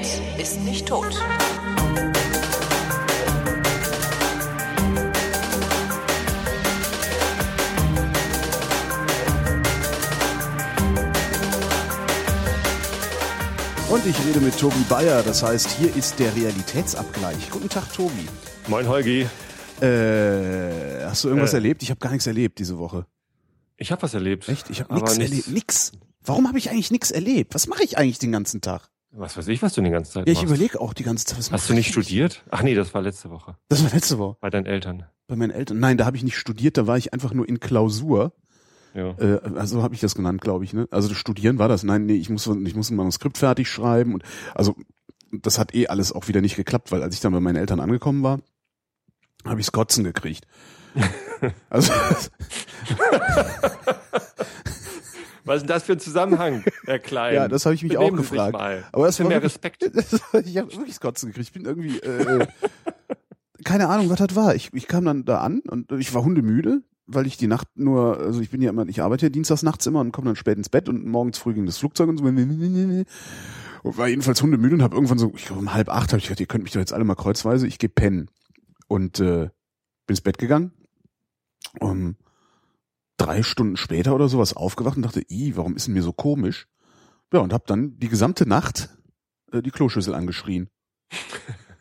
Realität ist nicht tot. Und ich rede mit Tobi Bayer, das heißt, hier ist der Realitätsabgleich. Guten Tag, Tobi. Moin, Holgi. Äh, hast du irgendwas Äh. erlebt? Ich habe gar nichts erlebt diese Woche. Ich habe was erlebt. Echt? Ich habe nichts- erlebt. Nix. Warum habe ich eigentlich nichts erlebt? Was mache ich eigentlich den ganzen Tag? Was weiß ich, was du den ganzen Zeit Ja, ich machst. überlege auch die ganze Zeit. Was Hast du nicht ich? studiert? Ach nee, das war letzte Woche. Das war letzte Woche Bei deinen Eltern. bei meinen Eltern. Nein, da habe ich nicht studiert, da war ich einfach nur in Klausur. Ja. Äh, also habe ich das genannt, glaube ich. Ne? Also studieren war das. Nein, nee, ich muss, ich muss ein Manuskript fertig schreiben. Und, also das hat eh alles auch wieder nicht geklappt, weil als ich dann bei meinen Eltern angekommen war, habe ich Kotzen gekriegt. also Was ist denn das für ein Zusammenhang, Herr Klein? Ja, das habe ich mich auch Benehmen sich gefragt. Mal. Aber das war mehr wirklich- Respekt. ich habe wirklich Kotzen gekriegt. Ich bin irgendwie, äh, keine Ahnung, was das war. Ich, ich kam dann da an und ich war hundemüde, weil ich die Nacht nur, also ich bin ja immer, ich arbeite ja dienstags nachts immer und komme dann spät ins Bett und morgens früh ging das Flugzeug und so. Und war jedenfalls hundemüde und habe irgendwann so, ich glaube um halb acht habe ich gedacht, ihr könnt mich doch jetzt alle mal kreuzweise, ich gehe pennen. Und äh, bin ins Bett gegangen. Um drei Stunden später oder sowas aufgewacht und dachte, i, warum ist denn mir so komisch? Ja, und habe dann die gesamte Nacht äh, die Kloschüssel angeschrien.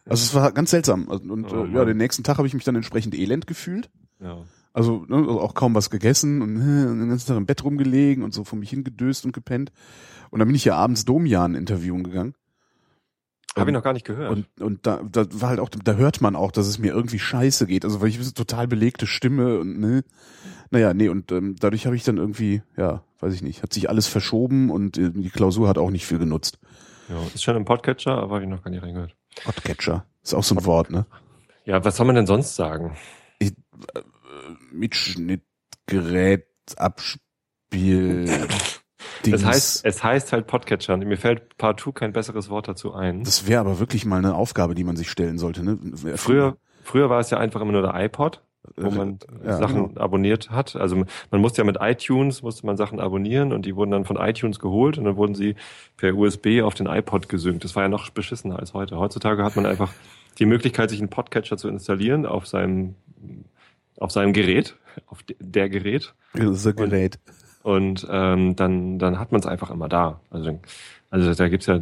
Also es war ganz seltsam. Und, und Oh äh, ja, den nächsten Tag habe ich mich dann entsprechend elend gefühlt. Ja. Also, ne, also auch kaum was gegessen und, äh, und den ganzen Tag im Bett rumgelegen und so vor mich hingedöst und gepennt. Und dann bin ich ja abends Domian interviewen gegangen. Habe ich noch gar nicht gehört. Und, und da, da war halt auch, da hört man auch, dass es mir irgendwie scheiße geht. Also weil ich so total belegte Stimme und ne, naja, nee, und ähm, dadurch habe ich dann irgendwie, ja, weiß ich nicht, hat sich alles verschoben und äh, die Klausur hat auch nicht viel genutzt. ja, ist schon im Podcatcher, aber habe ich noch gar nicht reingehört. Podcatcher. Ist auch so ein Wort, ne? Ja, was soll man denn sonst sagen? Mitschnittgerät, Abspiel. Dings. Es heißt, es heißt halt Podcatcher. Mir fällt partout kein besseres Wort dazu ein. das wäre aber wirklich mal eine Aufgabe, die man sich stellen sollte, ne? Früher, früher war es ja einfach immer nur der iPod, wo man Ja, Sachen genau. abonniert hat. Also man musste ja mit iTunes, musste man Sachen abonnieren und die wurden dann von iTunes geholt und dann wurden sie per USB auf den iPod gesynkt. Das war ja noch beschissener als heute. Heutzutage hat man einfach die Möglichkeit, sich einen Podcatcher zu installieren auf seinem, auf seinem Gerät, auf de- der Gerät. Das ist ein Gerät. Und ähm, dann, dann hat man es einfach immer da. Also, also da gibt's ja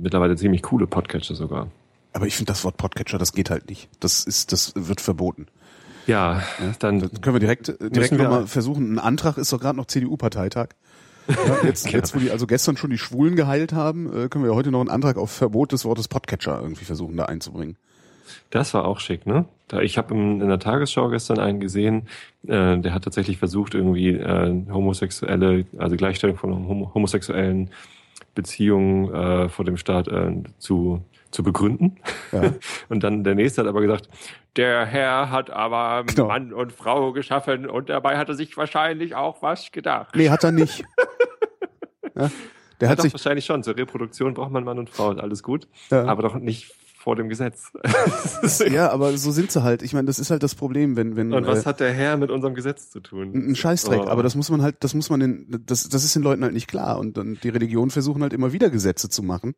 mittlerweile ziemlich coole Podcatcher sogar. Aber ich finde das Wort Podcatcher, das geht halt nicht. Das ist, das wird verboten. Ja, dann Dann können wir direkt, direkt nochmal versuchen. Ein Antrag ist doch gerade noch CDU-Parteitag. Ja, jetzt, Genau. jetzt, wo die also gestern schon die Schwulen geheilt haben, äh, können wir heute noch einen Antrag auf Verbot des Wortes Podcatcher irgendwie versuchen, da einzubringen. Das war auch schick, ne? Da, ich habe in der Tagesschau gestern einen gesehen, äh, der hat tatsächlich versucht, irgendwie äh, homosexuelle, also Gleichstellung von homo homosexuellen Beziehungen äh, vor dem Staat äh, zu, zu begründen. Ja. Und dann der nächste hat aber gesagt, der Herr hat aber Genau. Mann und Frau geschaffen und dabei hat er sich wahrscheinlich auch was gedacht. Nee, hat er nicht. Ja, der Ja, hat doch, sich, wahrscheinlich schon. Zur Reproduktion braucht man Mann und Frau, alles gut. Ja. Aber doch nicht vor dem Gesetz. ja, aber so sind sie halt. Ich meine, das ist halt das Problem, wenn, wenn, Und was äh, hat der Herr mit unserem Gesetz zu tun? ein Scheißdreck, Oh. aber das muss man halt, das muss man den, das, das ist den Leuten halt nicht klar. Und dann die Religionen versuchen halt immer wieder Gesetze zu machen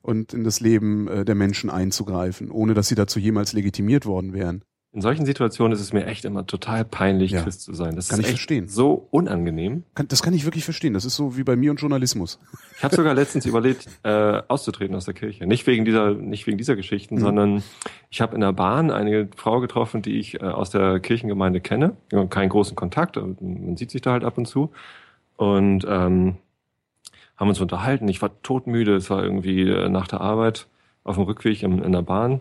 und in das Leben äh, der Menschen einzugreifen, ohne dass sie dazu jemals legitimiert worden wären. In solchen Situationen ist es mir echt immer total peinlich, Ja. Christ zu sein. Das Kann ist ich echt verstehen. so unangenehm. Kann, das kann ich wirklich verstehen. Das ist so wie bei mir und Journalismus. Ich habe sogar letztens überlegt, äh, auszutreten aus der Kirche. Nicht wegen dieser, nicht wegen dieser Geschichten, Mhm. sondern ich habe in der Bahn eine Frau getroffen, die ich äh, aus der Kirchengemeinde kenne. Keinen großen Kontakt, man sieht sich da halt ab und zu. Und ähm, haben uns unterhalten. Ich war todmüde. Es war irgendwie äh, nach der Arbeit auf dem Rückweg in, in der Bahn.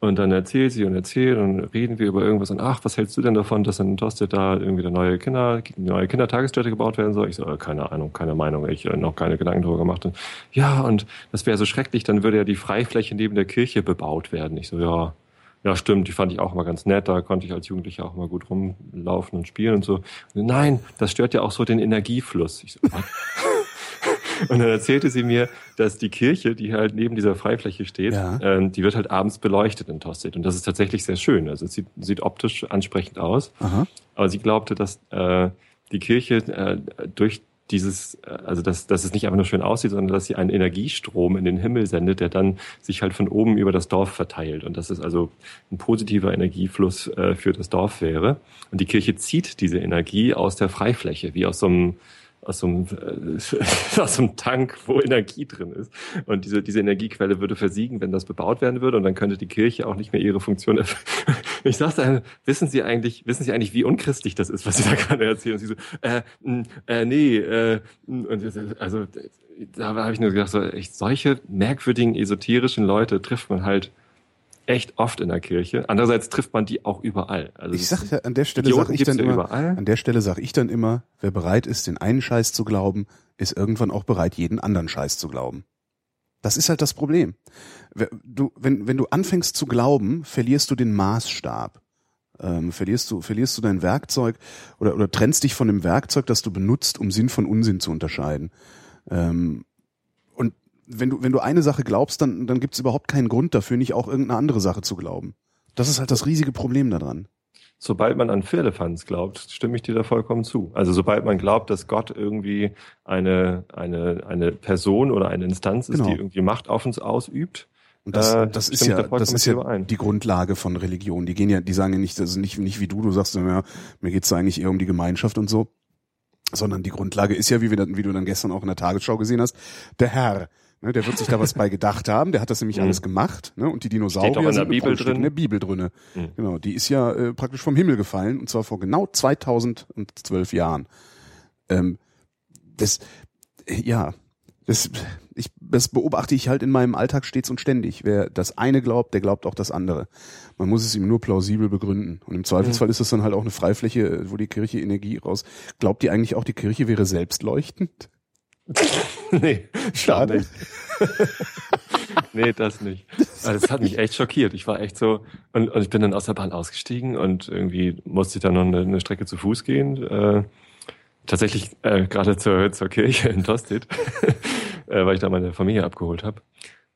Und dann erzählt sie und erzählt und reden wir über irgendwas und ach, was hältst du denn davon, dass in Tosted da irgendwie eine neue Kinder, neue Kindertagesstätte gebaut werden soll? Ich so, äh, keine Ahnung, keine Meinung, ich äh, noch keine Gedanken darüber gemacht. Und, ja, und das wäre so schrecklich, dann würde ja die Freifläche neben der Kirche bebaut werden. Ich so, ja, ja, stimmt, die fand ich auch immer ganz nett, da konnte ich als Jugendlicher auch mal gut rumlaufen und spielen und so. Nein, das stört ja auch so den Energiefluss. Ich so? Und dann erzählte sie mir, dass die Kirche, die halt neben dieser Freifläche steht, Ja. ähm, die wird halt abends beleuchtet in Tosted. Und das ist tatsächlich sehr schön. Also es sieht, sieht optisch ansprechend aus. Aha. Aber sie glaubte, dass äh, die Kirche äh, durch dieses, äh, also dass, dass es nicht einfach nur schön aussieht, sondern dass sie einen Energiestrom in den Himmel sendet, der dann sich halt von oben über das Dorf verteilt. Und dass es also ein positiver Energiefluss äh, für das Dorf wäre. Und die Kirche zieht diese Energie aus der Freifläche, wie aus so einem aus so, einem, äh, aus so einem Tank, wo Energie drin ist. Und diese, diese Energiequelle würde versiegen, wenn das bebaut werden würde. Und dann könnte die Kirche auch nicht mehr ihre Funktion erfüllen. Ich sagte, wissen Sie eigentlich, wissen Sie eigentlich, wie unchristlich das ist, was Sie da gerade erzählen? Und sie so, äh, äh nee, äh, und also da habe ich nur gedacht, so, echt, solche merkwürdigen, esoterischen Leute trifft man halt echt oft in der Kirche. Andererseits trifft man die auch überall. Also ich sag ja, an der Stelle sage ich dann immer, überall. an der Stelle sage ich dann immer, wer bereit ist, den einen Scheiß zu glauben, ist irgendwann auch bereit, jeden anderen Scheiß zu glauben. Das ist halt das Problem. Du, wenn, wenn du anfängst zu glauben, verlierst du den Maßstab. Ähm, verlierst du, verlierst du dein Werkzeug oder, oder trennst dich von dem Werkzeug, das du benutzt, um Sinn von Unsinn zu unterscheiden. Ähm, wenn du, wenn du eine Sache glaubst, dann, dann gibt es überhaupt keinen Grund dafür, nicht auch irgendeine andere Sache zu glauben. Das ist halt das riesige Problem daran. Sobald man an Firlefanz glaubt, stimme ich dir da vollkommen zu. Also sobald man glaubt, dass Gott irgendwie eine, eine, eine Person oder eine Instanz ist, genau. die irgendwie Macht auf uns ausübt, und das, äh, das ist ja, das ist ja die Grundlage von Religion. Die gehen ja, die sagen ja nicht, ist nicht, nicht wie du, du sagst, ja, mir geht's da eigentlich eher um die Gemeinschaft und so, sondern die Grundlage ist ja, wie, wir, wie du dann gestern auch in der Tagesschau gesehen hast, der Herr. Ne, der wird sich da was bei gedacht haben. Der hat das nämlich mhm. alles gemacht. Ne? Und die Dinosaurier Steht auch in der Bibel drin. in der Bibel drinne. Mhm. Genau, die ist ja äh, praktisch vom Himmel gefallen und zwar vor genau 2012 Jahren. Ähm, das, äh, ja, das, ich, das beobachte ich halt in meinem Alltag stets und ständig. Wer das eine glaubt, der glaubt auch das andere. Man muss es ihm nur plausibel begründen. Und im Zweifelsfall mhm. ist das dann halt auch eine Freifläche, wo die Kirche Energie raus. Glaubt ihr eigentlich auch, die Kirche wäre selbstleuchtend? nee, schade. nee, das nicht. Also das hat mich echt schockiert. Ich war echt so, und, und ich bin dann aus der Bahn ausgestiegen und irgendwie musste ich dann noch eine, eine Strecke zu Fuß gehen. Äh, tatsächlich äh, gerade zur, zur Kirche in Tosted, äh, weil ich da meine Familie abgeholt habe.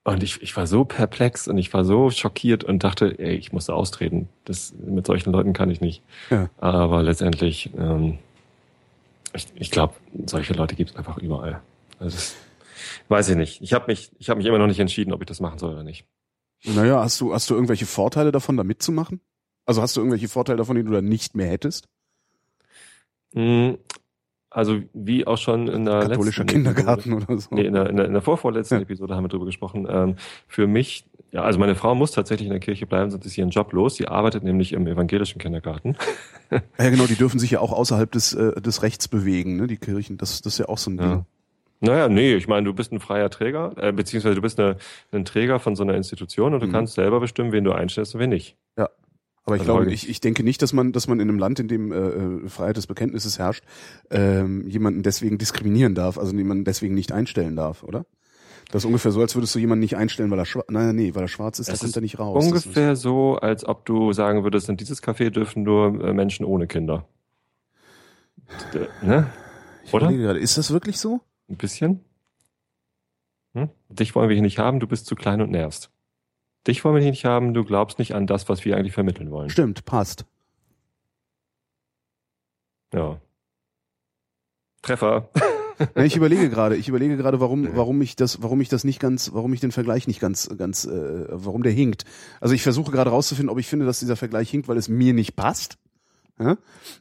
Und ich, ich war so perplex und ich war so schockiert und dachte, ey, ich muss austreten. Das, mit solchen Leuten kann ich nicht. Ja. Aber letztendlich ähm, ich, ich glaube, solche Leute gibt es einfach überall. Also das, weiß ich nicht. Ich habe mich, ich habe mich immer noch nicht entschieden, ob ich das machen soll oder nicht. Naja, hast du, hast du irgendwelche Vorteile davon, da mitzumachen? Also hast du irgendwelche Vorteile davon, die du dann nicht mehr hättest? Hm, also wie auch schon in der katholischer Kindergarten Episode, oder so. Nee, in der, in der, in der vorvorletzten ja. Episode haben wir drüber gesprochen. Ähm, für mich ja, also meine Frau muss tatsächlich in der Kirche bleiben, sonst ist ihren Job los. Sie arbeitet nämlich im evangelischen Kindergarten. Ja, genau, die dürfen sich ja auch außerhalb des, äh, des Rechts bewegen, ne, die Kirchen. Das, das ist ja auch so ein ja. Ding. Naja, nee, ich meine, du bist ein freier Träger, äh, beziehungsweise du bist eine, ein Träger von so einer Institution und du mhm. kannst selber bestimmen, wen du einstellst und wen nicht. Ja. Aber ich also glaube, ich, ich denke nicht, dass man, dass man in einem Land, in dem äh, äh, Freiheit des Bekenntnisses herrscht, ähm, jemanden deswegen diskriminieren darf, also jemanden deswegen nicht einstellen darf, oder? Das ist ungefähr so, als würdest du jemanden nicht einstellen, weil er schwarz, nein, nee, weil er schwarz ist, da kommt er nicht raus. Ungefähr so, als ob du sagen würdest, in dieses Café dürfen nur äh, Menschen ohne Kinder. Ne? Oder? Grade, ist das wirklich so? Ein bisschen. Hm? Dich wollen wir hier nicht haben, du bist zu klein und nervst. Dich wollen wir hier nicht haben, du glaubst nicht an das, was wir eigentlich vermitteln wollen. Stimmt, passt. Ja. Treffer. ich überlege gerade, ich überlege gerade, warum, warum ich das, warum ich das nicht ganz, warum ich den Vergleich nicht ganz, ganz, äh, warum der hinkt. Also ich versuche gerade rauszufinden, ob ich finde, dass dieser Vergleich hinkt, weil es mir nicht passt.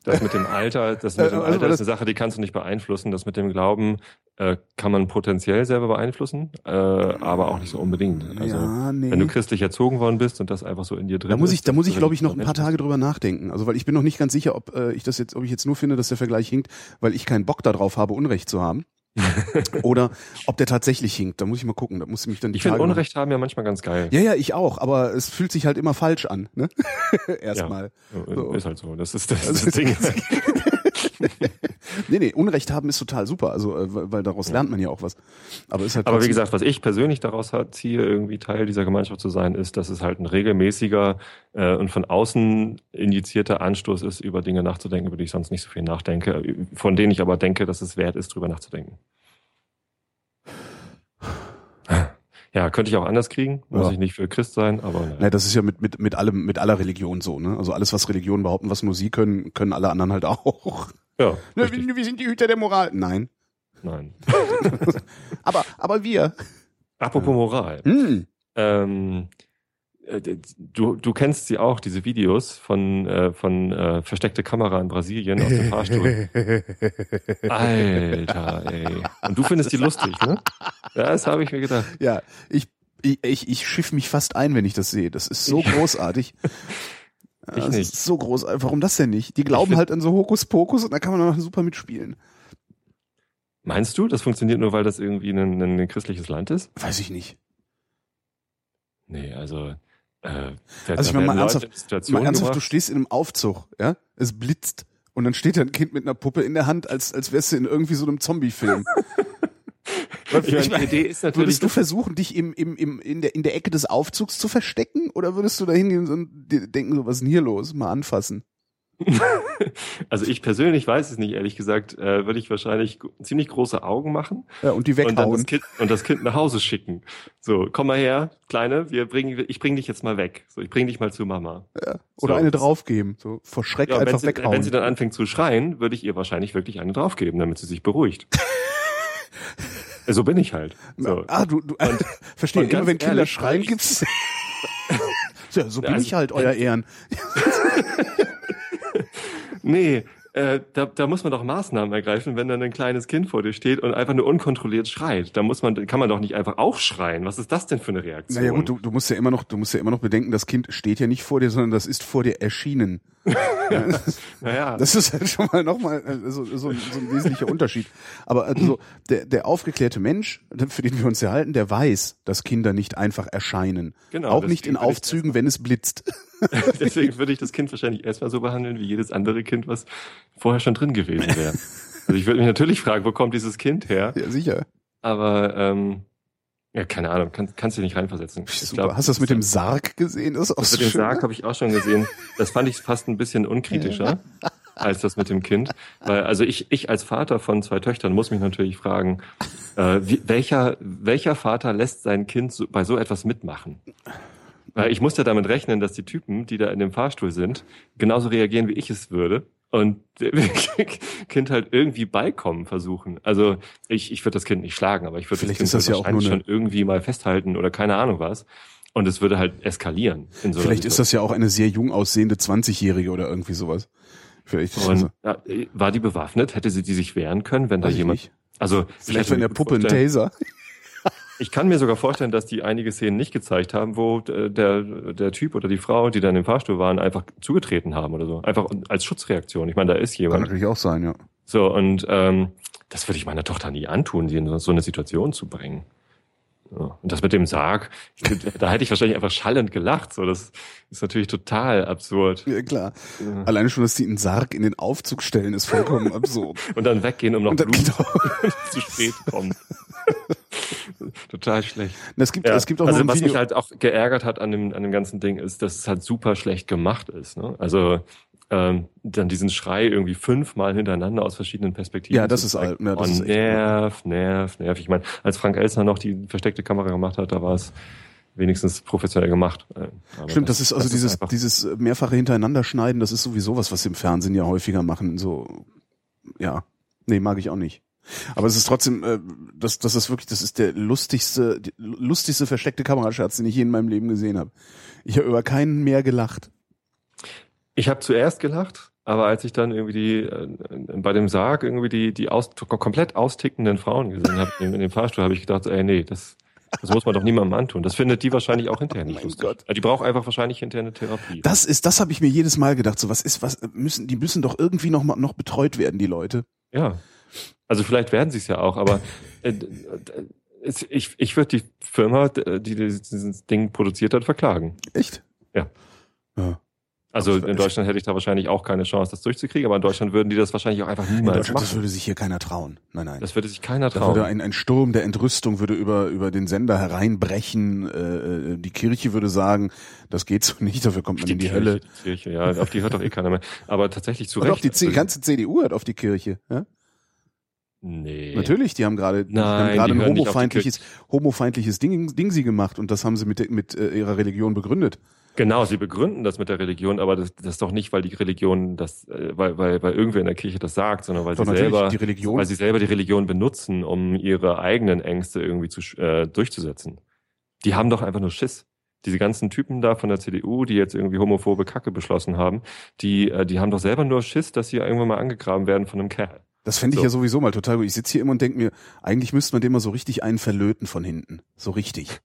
Das mit dem Alter, das mit dem also, Alter ist eine Sache, die kannst du nicht beeinflussen. Das mit dem Glauben äh, kann man potenziell selber beeinflussen, äh, aber auch nicht so unbedingt. Also ja, nee. wenn du christlich erzogen worden bist und das einfach so in dir drin da muss ich, ist, da muss ich, glaube ich, noch ein paar Tage drüber nachdenken. Also weil ich bin noch nicht ganz sicher, ob äh, ich das jetzt, ob ich jetzt nur finde, dass der Vergleich hinkt, weil ich keinen Bock darauf habe, Unrecht zu haben. Oder ob der tatsächlich hinkt. Da muss ich mal gucken. Da muss ich mich dann die Ich finde Unrecht haben ja manchmal ganz geil. Ja, ja, ich auch. Aber es fühlt sich halt immer falsch an. Ne? Erstmal. Ja, so. Ist halt so. Das ist das, also, das Ding. nee, nee, Unrecht haben ist total super. Also, äh, weil daraus lernt man ja auch was. Aber ist halt. Aber wie gesagt, was ich persönlich daraus ziehe, irgendwie Teil dieser Gemeinschaft zu sein, ist, dass es halt ein regelmäßiger äh, und von außen injizierter Anstoß ist, über Dinge nachzudenken, über die ich sonst nicht so viel nachdenke, von denen ich aber denke, dass es wert ist, drüber nachzudenken. Ja, könnte ich auch anders kriegen, muss ja. ich nicht für Christ sein, aber naja. Nee, das ist ja mit, mit, mit allem, mit aller Religion so, ne? Also alles, was Religionen behaupten, was nur sie können, können alle anderen halt auch. Ja. Ne, wir, wir sind die Hüter der Moral. Nein. Nein. aber, aber wir. Apropos Moral. Hm. Ähm, äh, du, du kennst sie auch, diese Videos von, äh, von äh, versteckte Kamera in Brasilien aus dem Fahrstuhl. Alter, ey. Und du findest die lustig, ne? Ja, das habe ich mir gedacht. Ja, ich, ich, ich schiff mich fast ein, wenn ich das sehe. Das ist so großartig. Ich das nicht. ist so großartig. Warum das denn nicht? Die glauben halt an so Hokuspokus und da kann man dann super mitspielen. Meinst du, das funktioniert nur, weil das irgendwie ein, ein, ein christliches Land ist? Weiß ich nicht. Nee, also äh, Also ich meine, mal ernsthaft- Mal ernsthaft, du stehst in einem Aufzug, ja? Es blitzt. Und dann steht da ein Kind mit einer Puppe in der Hand, als, als wärst du in irgendwie so einem Zombie-Film. Ich meine, Idee ist natürlich, Würdest du versuchen, dich im, im, im, in, der, in der Ecke des Aufzugs zu verstecken? Oder würdest du da hingehen und denken, so, was ist denn hier los? Mal anfassen. also ich persönlich weiß es nicht, ehrlich gesagt, äh, würde ich wahrscheinlich ziemlich große Augen machen Ja, und die und dann das weghauen. kind und das Kind nach Hause schicken. So, komm mal her, Kleine, wir bringen, ich bring dich jetzt mal weg. So, ich bring dich mal zu Mama. Oder So. eine draufgeben. So vor Schreck Ja, wenn einfach sie, weghauen. wenn sie dann anfängt zu schreien, würde ich ihr wahrscheinlich wirklich eine draufgeben, damit sie sich beruhigt. so bin ich halt. So. Ah, du, du verstehe. und Immer wenn Kinder ehrlich, schreien, gibt's. ja, so bin Also, ich halt, euer Ehren. Nee, äh, da, da muss man doch Maßnahmen ergreifen, wenn dann ein kleines Kind vor dir steht und einfach nur unkontrolliert schreit. Da muss man, kann man doch nicht einfach auch schreien. Was ist das denn für eine Reaktion? Naja gut, du, du musst ja immer noch, du musst ja immer noch bedenken, das Kind steht ja nicht vor dir, sondern das ist vor dir erschienen. naja, Das ist halt schon mal nochmal äh, so, so, ein- so ein wesentlicher Unterschied. Aber also der, der aufgeklärte Mensch, für den wir uns ja halten, der weiß, dass Kinder nicht einfach erscheinen. Genau, Auch nicht in Aufzügen, wenn es blitzt. deswegen würde ich das Kind wahrscheinlich erstmal so behandeln wie jedes andere Kind, was vorher schon drin gewesen wäre. Also ich würde mich natürlich fragen, wo kommt dieses Kind her? Ja, sicher. Aber ähm, ja, keine Ahnung, kann, kannst du nicht reinversetzen. Glaub, Hast du das mit dem Sarg gesehen? Das ist auch Das so mit dem schön. Sarg habe ich auch schon gesehen. Das fand ich fast ein bisschen unkritischer als das mit dem Kind. Weil, also ich, ich als Vater von zwei Töchtern muss mich natürlich fragen, äh, wie, welcher, welcher Vater lässt sein Kind so, bei so etwas mitmachen? Weil ich muss ja damit rechnen, dass die Typen, die da in dem Fahrstuhl sind, genauso reagieren, wie ich es würde. Und dem Kind halt irgendwie beikommen versuchen. Also ich, ich würde das Kind nicht schlagen, aber ich würde das Kind das ja auch wahrscheinlich eine- schon irgendwie mal festhalten oder keine Ahnung was. Und es würde halt eskalieren. So Vielleicht ist das ja auch eine sehr jung aussehende 20-Jährige oder irgendwie sowas. Vielleicht Und ja, war die bewaffnet? Hätte sie die sich wehren können, wenn da weiß jemand? Also Vielleicht ich der Puppe ein Taser. Ich kann mir sogar vorstellen, dass die einige Szenen nicht gezeigt haben, wo äh, der der Typ oder die Frau, die dann im Fahrstuhl waren, einfach zugetreten haben oder so, einfach als Schutzreaktion. Ich meine, da ist Kann jemand. natürlich auch sein, ja. So und ähm, das würde ich meiner Tochter nie antun, sie in so eine Situation zu bringen. Ja. Und das mit dem Sarg, da hätte ich wahrscheinlich einfach schallend gelacht. So, das ist natürlich total absurd. Ja, klar. Ja. Alleine schon, dass die einen Sarg in den Aufzug stellen, ist vollkommen absurd. Und dann weggehen, um noch Blut genau. zu spät kommen. Total schlecht. Es gibt, Ja, es gibt auch also was Video. mich halt auch geärgert hat an dem, an dem ganzen Ding ist, dass es halt super schlecht gemacht ist. Ne? Also ähm, dann diesen Schrei irgendwie fünfmal hintereinander aus verschiedenen Perspektiven. Ja, das ist alt, ja, das oh, ist nerv, nerv, nerv. Ich meine, als Frank Elsner noch die versteckte Kamera gemacht hat, da war es wenigstens professionell gemacht. Äh, aber Stimmt, das ist also dieses, einfach- dieses mehrfache hintereinander schneiden, das ist sowieso was, was sie im Fernsehen ja häufiger machen. So, ja. Nee, mag ich auch nicht. Aber es ist trotzdem, äh, das, das ist wirklich, das ist der lustigste, die lustigste versteckte Kamerascherz, den ich je in meinem Leben gesehen habe. Ich habe über keinen mehr gelacht. Ich habe zuerst gelacht, aber als ich dann irgendwie die äh, bei dem Sarg irgendwie die die aus, komplett austickenden Frauen gesehen habe in, in dem Fahrstuhl, habe ich gedacht, ey nee, das das muss man doch niemandem antun. Das findet die wahrscheinlich auch hinterher nicht Mein lustig. Gott. Also Die braucht einfach wahrscheinlich hinterher eine Therapie. Das ist, das habe ich mir jedes Mal gedacht. So was ist, was müssen, die müssen doch irgendwie noch mal noch betreut werden, die Leute. Ja. Also vielleicht werden sie es ja auch, aber äh, ich, ich würde die Firma, die dieses Ding produziert hat, verklagen. Echt? Ja. Ja. Also in Deutschland hätte ich da wahrscheinlich auch keine Chance, das durchzukriegen, aber in Deutschland würden die das wahrscheinlich auch einfach In niemals Deutschland, das machen. würde sich hier keiner trauen. Nein, nein. Das würde sich keiner Da trauen. würde ein, ein Sturm der Entrüstung würde über, über den Sender hereinbrechen. Äh, äh, die Kirche würde sagen, das geht so nicht, dafür kommt man in die Kirche, Hölle. Die Kirche, ja, auf die hört doch eh keiner mehr. Aber tatsächlich zu Und Recht. die C ganze CDU hat auf die Kirche. Ja? Nee. Natürlich, die haben gerade ein homofeindliches, homofeindliches Ding, Ding sie gemacht und das haben sie mit, mit äh, ihrer Religion begründet. Genau, sie begründen das mit der Religion, aber das, das ist doch nicht, weil die Religion das, äh, weil, weil, weil irgendwer in der Kirche das sagt, sondern weil Doch, sie selber, die Religion- weil sie selber die Religion benutzen, um ihre eigenen Ängste irgendwie zu, äh, durchzusetzen. Die haben doch einfach nur Schiss. Diese ganzen Typen da von der CDU, die jetzt irgendwie homophobe Kacke beschlossen haben, die, äh, die haben doch selber nur Schiss, dass sie irgendwann mal angegraben werden von einem Kerl. Das fände ich So. ja sowieso mal total gut. Ich sitze hier immer und denke mir, eigentlich müsste man dem mal so richtig einen verlöten von hinten. So richtig.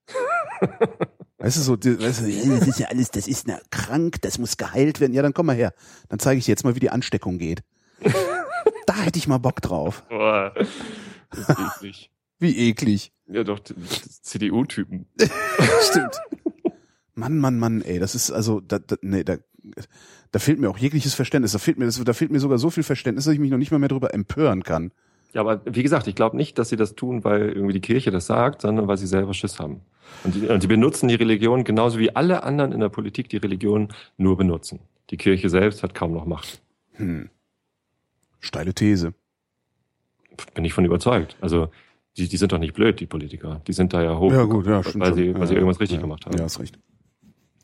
weißt du, so, weißt du, das ist ja alles, das ist na, krank, das muss geheilt werden. Ja, dann komm mal her. Dann zeige ich dir jetzt mal, wie die Ansteckung geht. da hätte ich mal Bock drauf. Boah, eklig. Wie eklig. Ja, doch, CDU-Typen. Stimmt. Mann, Mann, Mann, ey, das ist also, da, da, nee, da, da fehlt mir auch jegliches Verständnis. Da fehlt mir, das, da fehlt mir sogar so viel Verständnis, dass ich mich noch nicht mal mehr darüber empören kann. Ja, aber wie gesagt, ich glaube nicht, dass sie das tun, weil irgendwie die Kirche das sagt, sondern weil sie selber Schiss haben. Und die, und die benutzen die Religion genauso wie alle anderen in der Politik die Religion nur benutzen. Die Kirche selbst hat kaum noch Macht. Hm. Steile These. Bin ich von überzeugt. Also die, die sind doch nicht blöd, die Politiker. Die sind da ja hoch, Ja, gut, ja, weil sie, ja, weil sie irgendwas ja, richtig ja, gemacht haben. Ja, ist recht.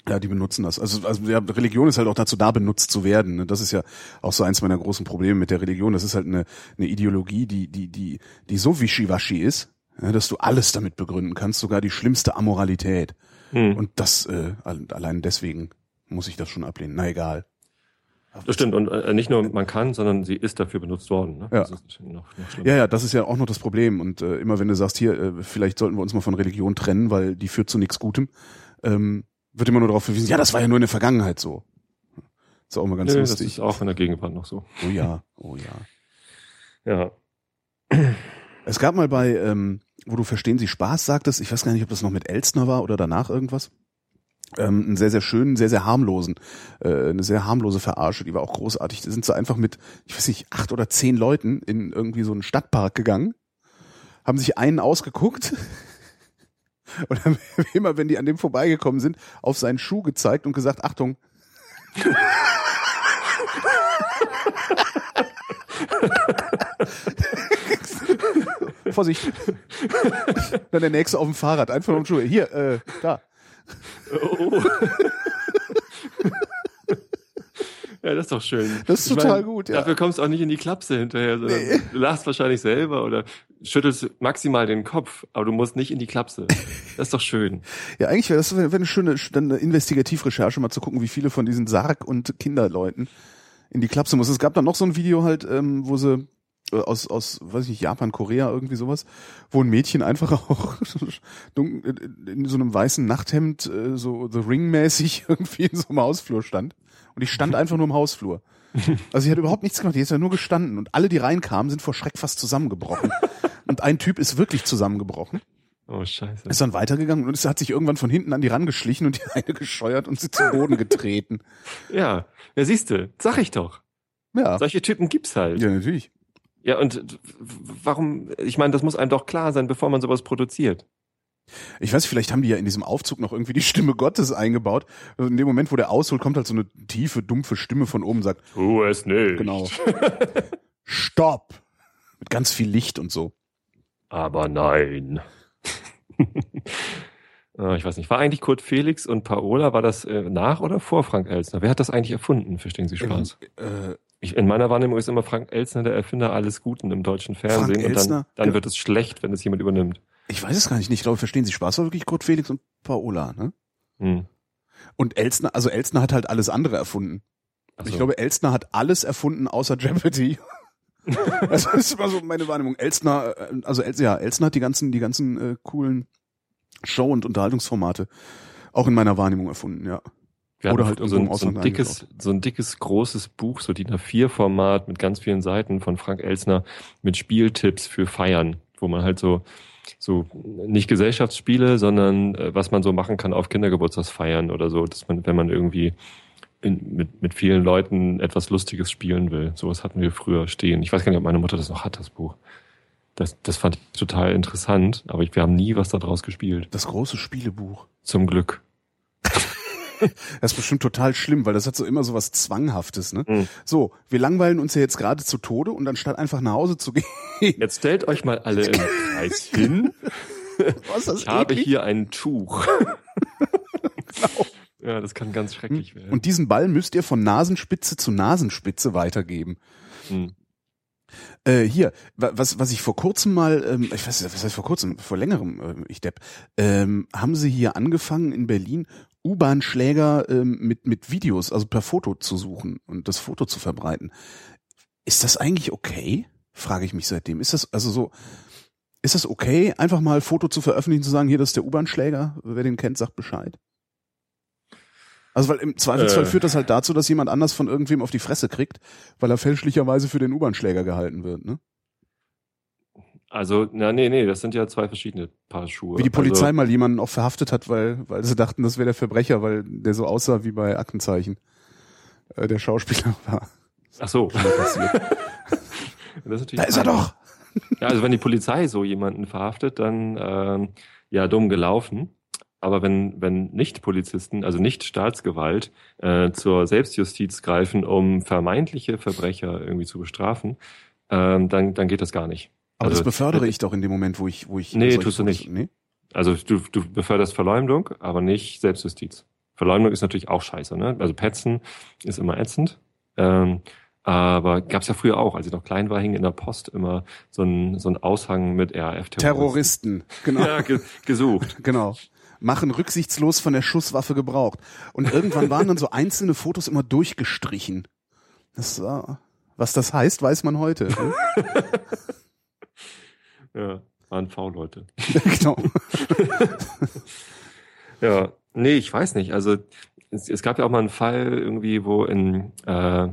Ja, die benutzen das. Also, also ja, Religion ist halt auch dazu da, benutzt zu werden. ne? Das ist ja auch so eins meiner großen Probleme mit der Religion. Das ist halt eine, eine Ideologie, die, die, die, die so wischiwaschi ist, ja, dass du alles damit begründen kannst, sogar die schlimmste Amoralität. Hm. Und das, äh, allein deswegen muss ich das schon ablehnen. Na egal. Das stimmt. Und äh, nicht nur man kann, sondern sie ist dafür benutzt worden. Ne? Ja. Das ist noch, noch. Ja, ja, das ist ja auch noch das Problem. Und äh, immer wenn du sagst, hier, äh, vielleicht sollten wir uns mal von Religion trennen, weil die führt zu nichts Gutem, ähm, wird immer nur darauf verwiesen, ja, das war ja nur in der Vergangenheit so. Ist auch immer ganz Nö, das lustig. ist auch in der Gegenwart noch so. Oh ja, oh ja. Ja. Es gab mal bei, ähm, wo du Verstehen Sie Spaß sagtest, ich weiß gar nicht, ob das noch mit Elstner war oder danach irgendwas, ähm, einen sehr, sehr schönen, sehr, sehr harmlosen, äh, eine sehr harmlose Verarsche, die war auch großartig. Da sind sie einfach mit, ich weiß nicht, acht oder zehn Leuten in irgendwie so einen Stadtpark gegangen, haben sich einen ausgeguckt und haben immer, wenn die an dem vorbeigekommen sind, auf seinen Schuh gezeigt und gesagt, Achtung. Vorsicht. Dann der nächste auf dem Fahrrad, einfach um Schuhe. Hier, äh, da. Oh. Ja, das ist doch schön. Das ist Ich total gut, ja. Dafür kommst du auch nicht in die Klapse hinterher, sondern Nee. du lachst wahrscheinlich selber oder schüttelst maximal den Kopf, aber du musst nicht in die Klapse. Das ist doch schön. Ja, eigentlich wäre das wär eine schöne dann eine Investigativrecherche, mal zu gucken, wie viele von diesen Sarg- und Kinderleuten in die Klapse muss. Es gab dann noch so ein Video halt, ähm, wo sie äh, aus, aus, weiß ich nicht, Japan, Korea, irgendwie sowas, wo ein Mädchen einfach auch dun- in so einem weißen Nachthemd, äh, so The Ring-mäßig irgendwie in so einem Hausflur stand. Und ich stand einfach nur im Hausflur. Also sie hat überhaupt nichts gemacht, die ist ja nur gestanden. Und alle, die reinkamen, sind vor Schreck fast zusammengebrochen. Und ein Typ ist wirklich zusammengebrochen. Oh, scheiße. Ist dann weitergegangen und es hat sich irgendwann von hinten an die rangeschlichen und die eine gescheuert und sie zu Boden getreten. Ja, ja, siehst du, sag ich doch. Ja. Solche Typen gibt's halt. Ja, natürlich. Ja, und warum, ich meine, das muss einem doch klar sein, bevor man sowas produziert. Ich weiß, vielleicht haben die ja in diesem Aufzug noch irgendwie die Stimme Gottes eingebaut. Also in dem Moment, wo der ausholt, kommt halt so eine tiefe, dumpfe Stimme von oben und sagt, Tu es nicht. genau, Stopp! Mit ganz viel Licht und so. Aber nein. Ah, ich weiß nicht, war eigentlich Kurt Felix und Paola, war das äh, nach oder vor Frank Elsner? Wer hat das eigentlich erfunden, verstehen Sie Spaß? Äh, Ich, in meiner Wahrnehmung ist immer Frank Elsner der Erfinder alles Guten im deutschen Fernsehen Frank und dann, dann wird es schlecht, wenn es jemand übernimmt. Ich weiß es gar nicht. Ich glaube, verstehen Sie Spaß war wirklich Kurt Felix und Paola, ne? Hm. Und Elstner, also Elstner hat halt alles andere erfunden. Ach Ich so. glaube, Elstner hat alles erfunden außer Jeopardy. das ist immer so meine Wahrnehmung. Elstner, äh, also El ja, Elstner hat die ganzen, die ganzen äh, coolen Show- und Unterhaltungsformate auch in meiner Wahrnehmung erfunden, ja. Wir Oder halt so, irgendwo im ein, so, ein dickes, so ein dickes, großes Buch, so DIN A4-Format mit ganz vielen Seiten von Frank Elsner mit Spieltipps für Feiern, wo man halt so, so nicht Gesellschaftsspiele, sondern äh, was man so machen kann auf Kindergeburtstagsfeiern oder so, dass man, wenn man irgendwie in, mit, mit vielen Leuten etwas Lustiges spielen will. Sowas hatten wir früher stehen. Ich weiß gar nicht, ob meine Mutter das noch hat, das Buch. Das, das fand ich total interessant, aber ich, wir haben nie was daraus gespielt. Das große Spielebuch. Zum Glück. Das ist bestimmt total schlimm, weil das hat so immer so was Zwanghaftes, ne? Mhm. So, wir langweilen uns ja jetzt gerade zu Tode und anstatt einfach nach Hause zu gehen, Jetzt stellt euch mal alle im Kreis hin. was das Ich habe eklig? hier ein Tuch. Ja, das kann ganz schrecklich werden. Und diesen Ball müsst ihr von Nasenspitze zu Nasenspitze weitergeben. Hm. Äh, hier, wa- was, was ich vor kurzem mal, ähm, ich weiß nicht, was heißt vor kurzem, vor längerem, ähm, ich depp, ähm, haben sie hier angefangen in Berlin U-Bahn-Schläger ähm, mit, mit Videos, also per Foto zu suchen und das Foto zu verbreiten. Ist das eigentlich okay? Frage ich mich seitdem. Ist das, also so, ist das okay, einfach mal Foto zu veröffentlichen, zu sagen, hier, das ist der U-Bahn-Schläger, wer den kennt, sagt Bescheid? Also weil im Zweifelsfall Äh. führt das halt dazu, dass jemand anders von irgendwem auf die Fresse kriegt, weil er fälschlicherweise für den U-Bahn-Schläger gehalten wird, ne? Also, na, nee, nee, das sind ja zwei verschiedene Paar Schuhe. Wie die Polizei Also, mal jemanden auch verhaftet hat, weil, weil sie dachten, das wäre der Verbrecher, weil der so aussah wie bei Aktenzeichen. Äh, der Schauspieler war ach so. Das ist Da ist er doch! Ja, also wenn die Polizei so jemanden verhaftet, dann ähm, ja dumm gelaufen. Aber wenn, wenn nicht Polizisten, also nicht Staatsgewalt, äh, zur Selbstjustiz greifen, um vermeintliche Verbrecher irgendwie zu bestrafen, ähm, dann, dann geht das gar nicht. Aber das Also, befördere ich doch in dem Moment, wo ich, wo ich. Nee, tust du nicht. Nee? Also du, du beförderst Verleumdung, aber nicht Selbstjustiz. Verleumdung ist natürlich auch scheiße, ne? Also Petzen ist immer ätzend. Ähm, aber gab's ja früher auch, als ich noch klein war, hing in der Post immer so ein, so ein Aushang mit RAF-Terroristen. Terroristen, genau. Ja, ge gesucht. Genau. Machen rücksichtslos von der Schusswaffe gebraucht. Und irgendwann waren dann so einzelne Fotos immer durchgestrichen. Das war, was das heißt, weiß man heute. Ne? Ja, waren V-Leute. genau. Ja, nee, ich weiß nicht. Also es, es gab ja auch mal einen Fall irgendwie, wo in äh,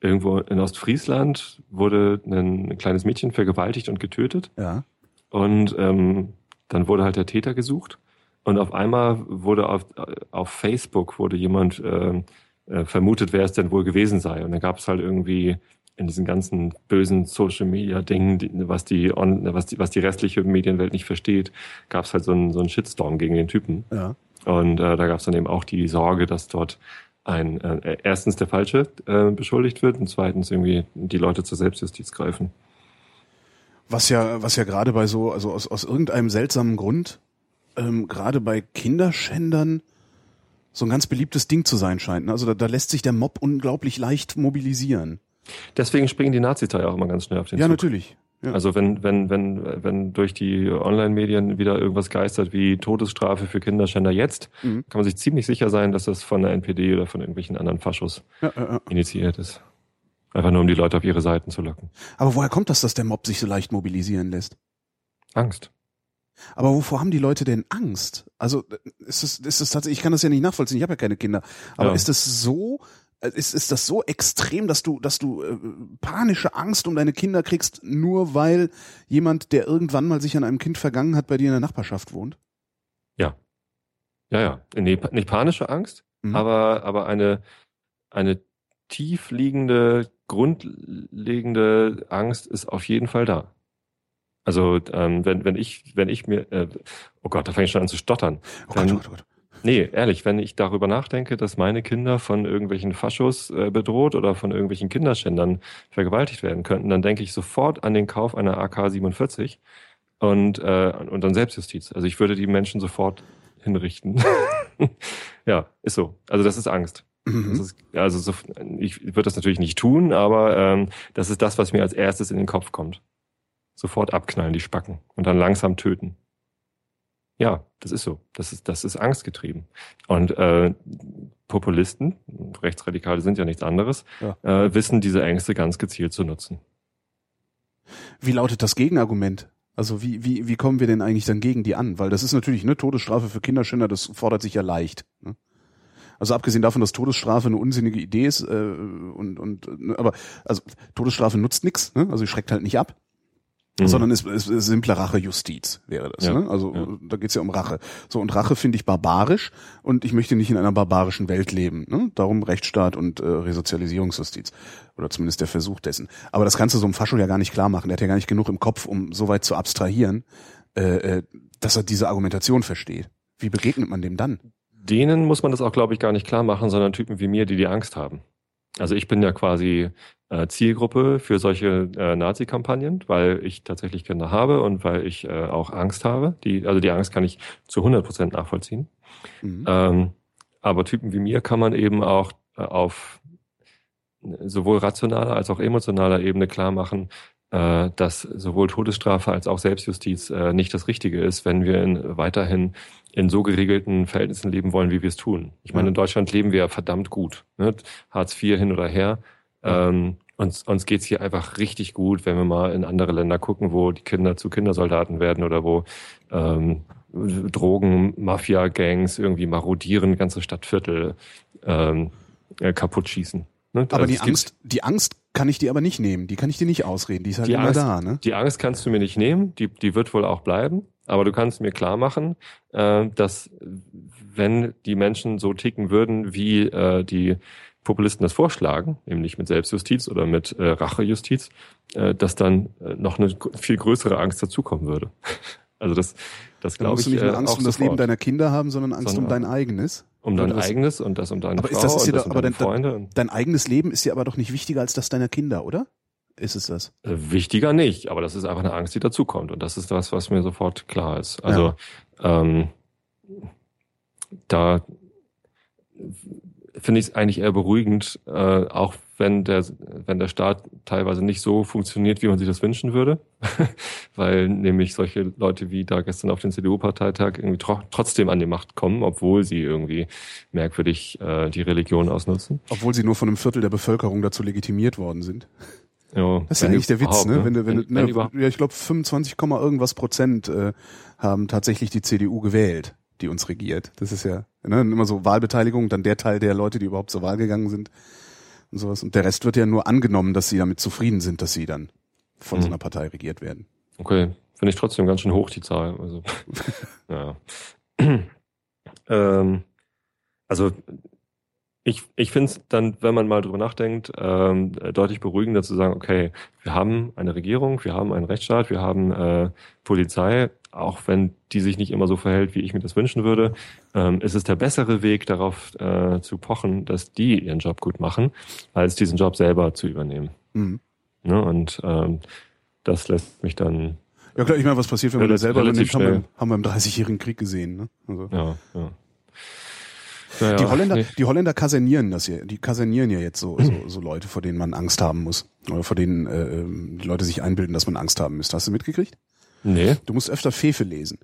irgendwo in Ostfriesland wurde ein, ein kleines Mädchen vergewaltigt und getötet. Ja. Und ähm, dann wurde halt der Täter gesucht. Und auf einmal wurde auf, auf Facebook wurde jemand ähm, äh, vermutet, wer es denn wohl gewesen sei. Und dann gab es halt irgendwie in diesen ganzen bösen Social Media Dingen, was die on, was die was die restliche Medienwelt nicht versteht, gab es halt so einen so einen Shitstorm gegen den Typen. Ja. Und äh, da gab es dann eben auch die Sorge, dass dort ein äh, erstens der Falsche äh, beschuldigt wird und zweitens irgendwie die Leute zur Selbstjustiz greifen. Was ja, was ja gerade bei so, also aus, aus irgendeinem seltsamen Grund, ähm, gerade bei Kinderschändern so ein ganz beliebtes Ding zu sein scheint. ne? Also da, da lässt sich der Mob unglaublich leicht mobilisieren. Deswegen springen die ja auch immer ganz schnell auf den Ja, Zug. natürlich. Ja. Also wenn, wenn, wenn, wenn durch die Online-Medien wieder irgendwas geistert wie Todesstrafe für Kinderschänder jetzt, Mhm. kann man sich ziemlich sicher sein, dass das von der NPD oder von irgendwelchen anderen Faschos ja, ja, ja. initiiert ist. Einfach nur, um die Leute auf ihre Seiten zu locken. Aber woher kommt das, dass der Mob sich so leicht mobilisieren lässt? Angst. Aber wovor haben die Leute denn Angst? Also ist es, ist es tatsächlich, ich kann das ja nicht nachvollziehen, ich habe ja keine Kinder. Aber Ja. ist es so, äh, ist, ist das so extrem, dass du, dass du äh, panische Angst um deine Kinder kriegst, nur weil jemand, der irgendwann mal sich an einem Kind vergangen hat, bei dir in der Nachbarschaft wohnt? Ja. Ja, ja. Nee, nicht panische Angst, Mhm. aber, aber eine, eine tief liegende, grundlegende Angst ist auf jeden Fall da. Also ähm, wenn, wenn ich, wenn ich mir, äh, oh Gott, da fange ich schon an zu stottern. Oh Gott, oh Gott, oh Gott. Nee, ehrlich, wenn ich darüber nachdenke, dass meine Kinder von irgendwelchen Faschos äh, bedroht oder von irgendwelchen Kinderschändern vergewaltigt werden könnten, dann denke ich sofort an den Kauf einer AK-47 und, äh, und dann Selbstjustiz. Also ich würde die Menschen sofort hinrichten. ja, ist so. Also das ist Angst. Das Mhm. ist, also so, ich würde das natürlich nicht tun, aber ähm, das ist das, was mir als erstes in den Kopf kommt. Sofort abknallen, die Spacken und dann langsam töten. Ja, das ist so. Das ist, das ist angstgetrieben. Und äh, Populisten, Rechtsradikale sind ja nichts anderes, Ja. äh, wissen diese Ängste ganz gezielt zu nutzen. Wie lautet das Gegenargument? Also wie, wie, wie kommen wir denn eigentlich dann gegen die an? Weil das ist natürlich eine Todesstrafe für Kinderschänder, das fordert sich ja leicht. Ne? Also abgesehen davon, dass Todesstrafe eine unsinnige Idee ist, äh, und, und äh, aber also Todesstrafe nutzt nichts, ne? also sie schreckt halt nicht ab, Mhm. sondern es ist, ist simple Rachejustiz, wäre das. Ja, Ne? Also ja. da geht's ja um Rache. So, und Rache finde ich barbarisch und ich möchte nicht in einer barbarischen Welt leben. Ne? Darum Rechtsstaat und äh, Resozialisierungsjustiz. Oder zumindest der Versuch dessen. Aber das kannst du so einem Fascho ja gar nicht klar machen. Der hat ja gar nicht genug im Kopf, um so weit zu abstrahieren, äh, äh, dass er diese Argumentation versteht. Wie begegnet man dem dann? Denen muss man das auch, glaube ich, gar nicht klar machen, sondern Typen wie mir, die die Angst haben. Also ich bin ja quasi äh, Zielgruppe für solche äh, Nazi-Kampagnen, weil ich tatsächlich Kinder habe und weil ich äh, auch Angst habe. Die, also die Angst kann ich zu 100 Prozent nachvollziehen. Mhm. Ähm, aber Typen wie mir kann man eben auch äh, auf sowohl rationaler als auch emotionaler Ebene klar machen, äh, dass sowohl Todesstrafe als auch Selbstjustiz äh, nicht das Richtige ist, wenn wir in, weiterhin in so geregelten Verhältnissen leben wollen, wie wir es tun. Ich meine, in Deutschland leben wir ja verdammt gut. Ne? Hartz IV hin oder her. Ähm, uns, uns geht's hier einfach richtig gut, wenn wir mal in andere Länder gucken, wo die Kinder zu Kindersoldaten werden oder wo ähm, Drogen, Mafia-Gangs irgendwie marodieren, ganze Stadtviertel ähm, äh, kaputt schießen. Ne? Aber also die Angst, die Angst kann ich dir aber nicht nehmen. Die kann ich dir nicht ausreden. Die ist halt die immer Angst, da. Ne? Die Angst kannst du mir nicht nehmen. Die, die wird wohl auch bleiben. Aber du kannst mir klar machen, äh, dass wenn die Menschen so ticken würden, wie äh, die Populisten das vorschlagen, nämlich mit Selbstjustiz oder mit äh, Rachejustiz, äh, dass dann äh, noch eine viel größere Angst dazukommen würde. also das, das glaube ich. Du nicht nur äh, Angst um das sofort. Leben deiner Kinder haben, sondern Angst sondern um dein eigenes. Um dein eigenes und das um deine aber Frau ist das, ist und das um aber deine dein, Freunde. Dein eigenes Leben ist ja aber doch nicht wichtiger als das deiner Kinder, oder? Ist es das? Äh, wichtiger nicht, aber das ist einfach eine Angst, die dazukommt. Und das ist das, was mir sofort klar ist. Also ja. ähm, da finde ich es eigentlich eher beruhigend, äh, auch wenn der, wenn der Staat teilweise nicht so funktioniert, wie man sich das wünschen würde, weil nämlich solche Leute wie da gestern auf den CDU-Parteitag irgendwie tro trotzdem an die Macht kommen, obwohl sie irgendwie merkwürdig äh, die Religion ausnutzen. Obwohl sie nur von einem Viertel der Bevölkerung dazu legitimiert worden sind. Ja, das ist ja eigentlich der Witz, ne? Wenn, du, wenn, wenn, wenn, ne, ja, ich glaube 25, irgendwas Prozent äh, haben tatsächlich die CDU gewählt, die uns regiert. Das ist ja ne, immer so Wahlbeteiligung, dann der Teil der Leute, die überhaupt zur Wahl gegangen sind und sowas. Und der Rest wird ja nur angenommen, dass sie damit zufrieden sind, dass sie dann von mhm. so einer Partei regiert werden. Okay, finde ich trotzdem ganz schön hoch die Zahl. Also, ja. ähm, also ich, ich finde es dann, wenn man mal drüber nachdenkt, ähm, deutlich beruhigender zu sagen, okay, wir haben eine Regierung, wir haben einen Rechtsstaat, wir haben äh, Polizei, auch wenn die sich nicht immer so verhält, wie ich mir das wünschen würde, ähm, ist es der bessere Weg, darauf äh, zu pochen, dass die ihren Job gut machen, als diesen Job selber zu übernehmen. Mhm. Ne? Und ähm, das lässt mich dann ja klar, ich meine, was passiert, wenn man das selber übernimmt, haben wir, haben wir im 30-jährigen Krieg gesehen. Ne? Also. Ja, ja. Naja, die Holländer, nee. die Holländer kasernieren das hier. Die kasernieren ja jetzt so, so, so Leute, vor denen man Angst haben muss. Oder vor denen äh, ähm, die Leute sich einbilden, dass man Angst haben müsste. Hast du mitgekriegt? Nee. Du musst öfter Fefe lesen.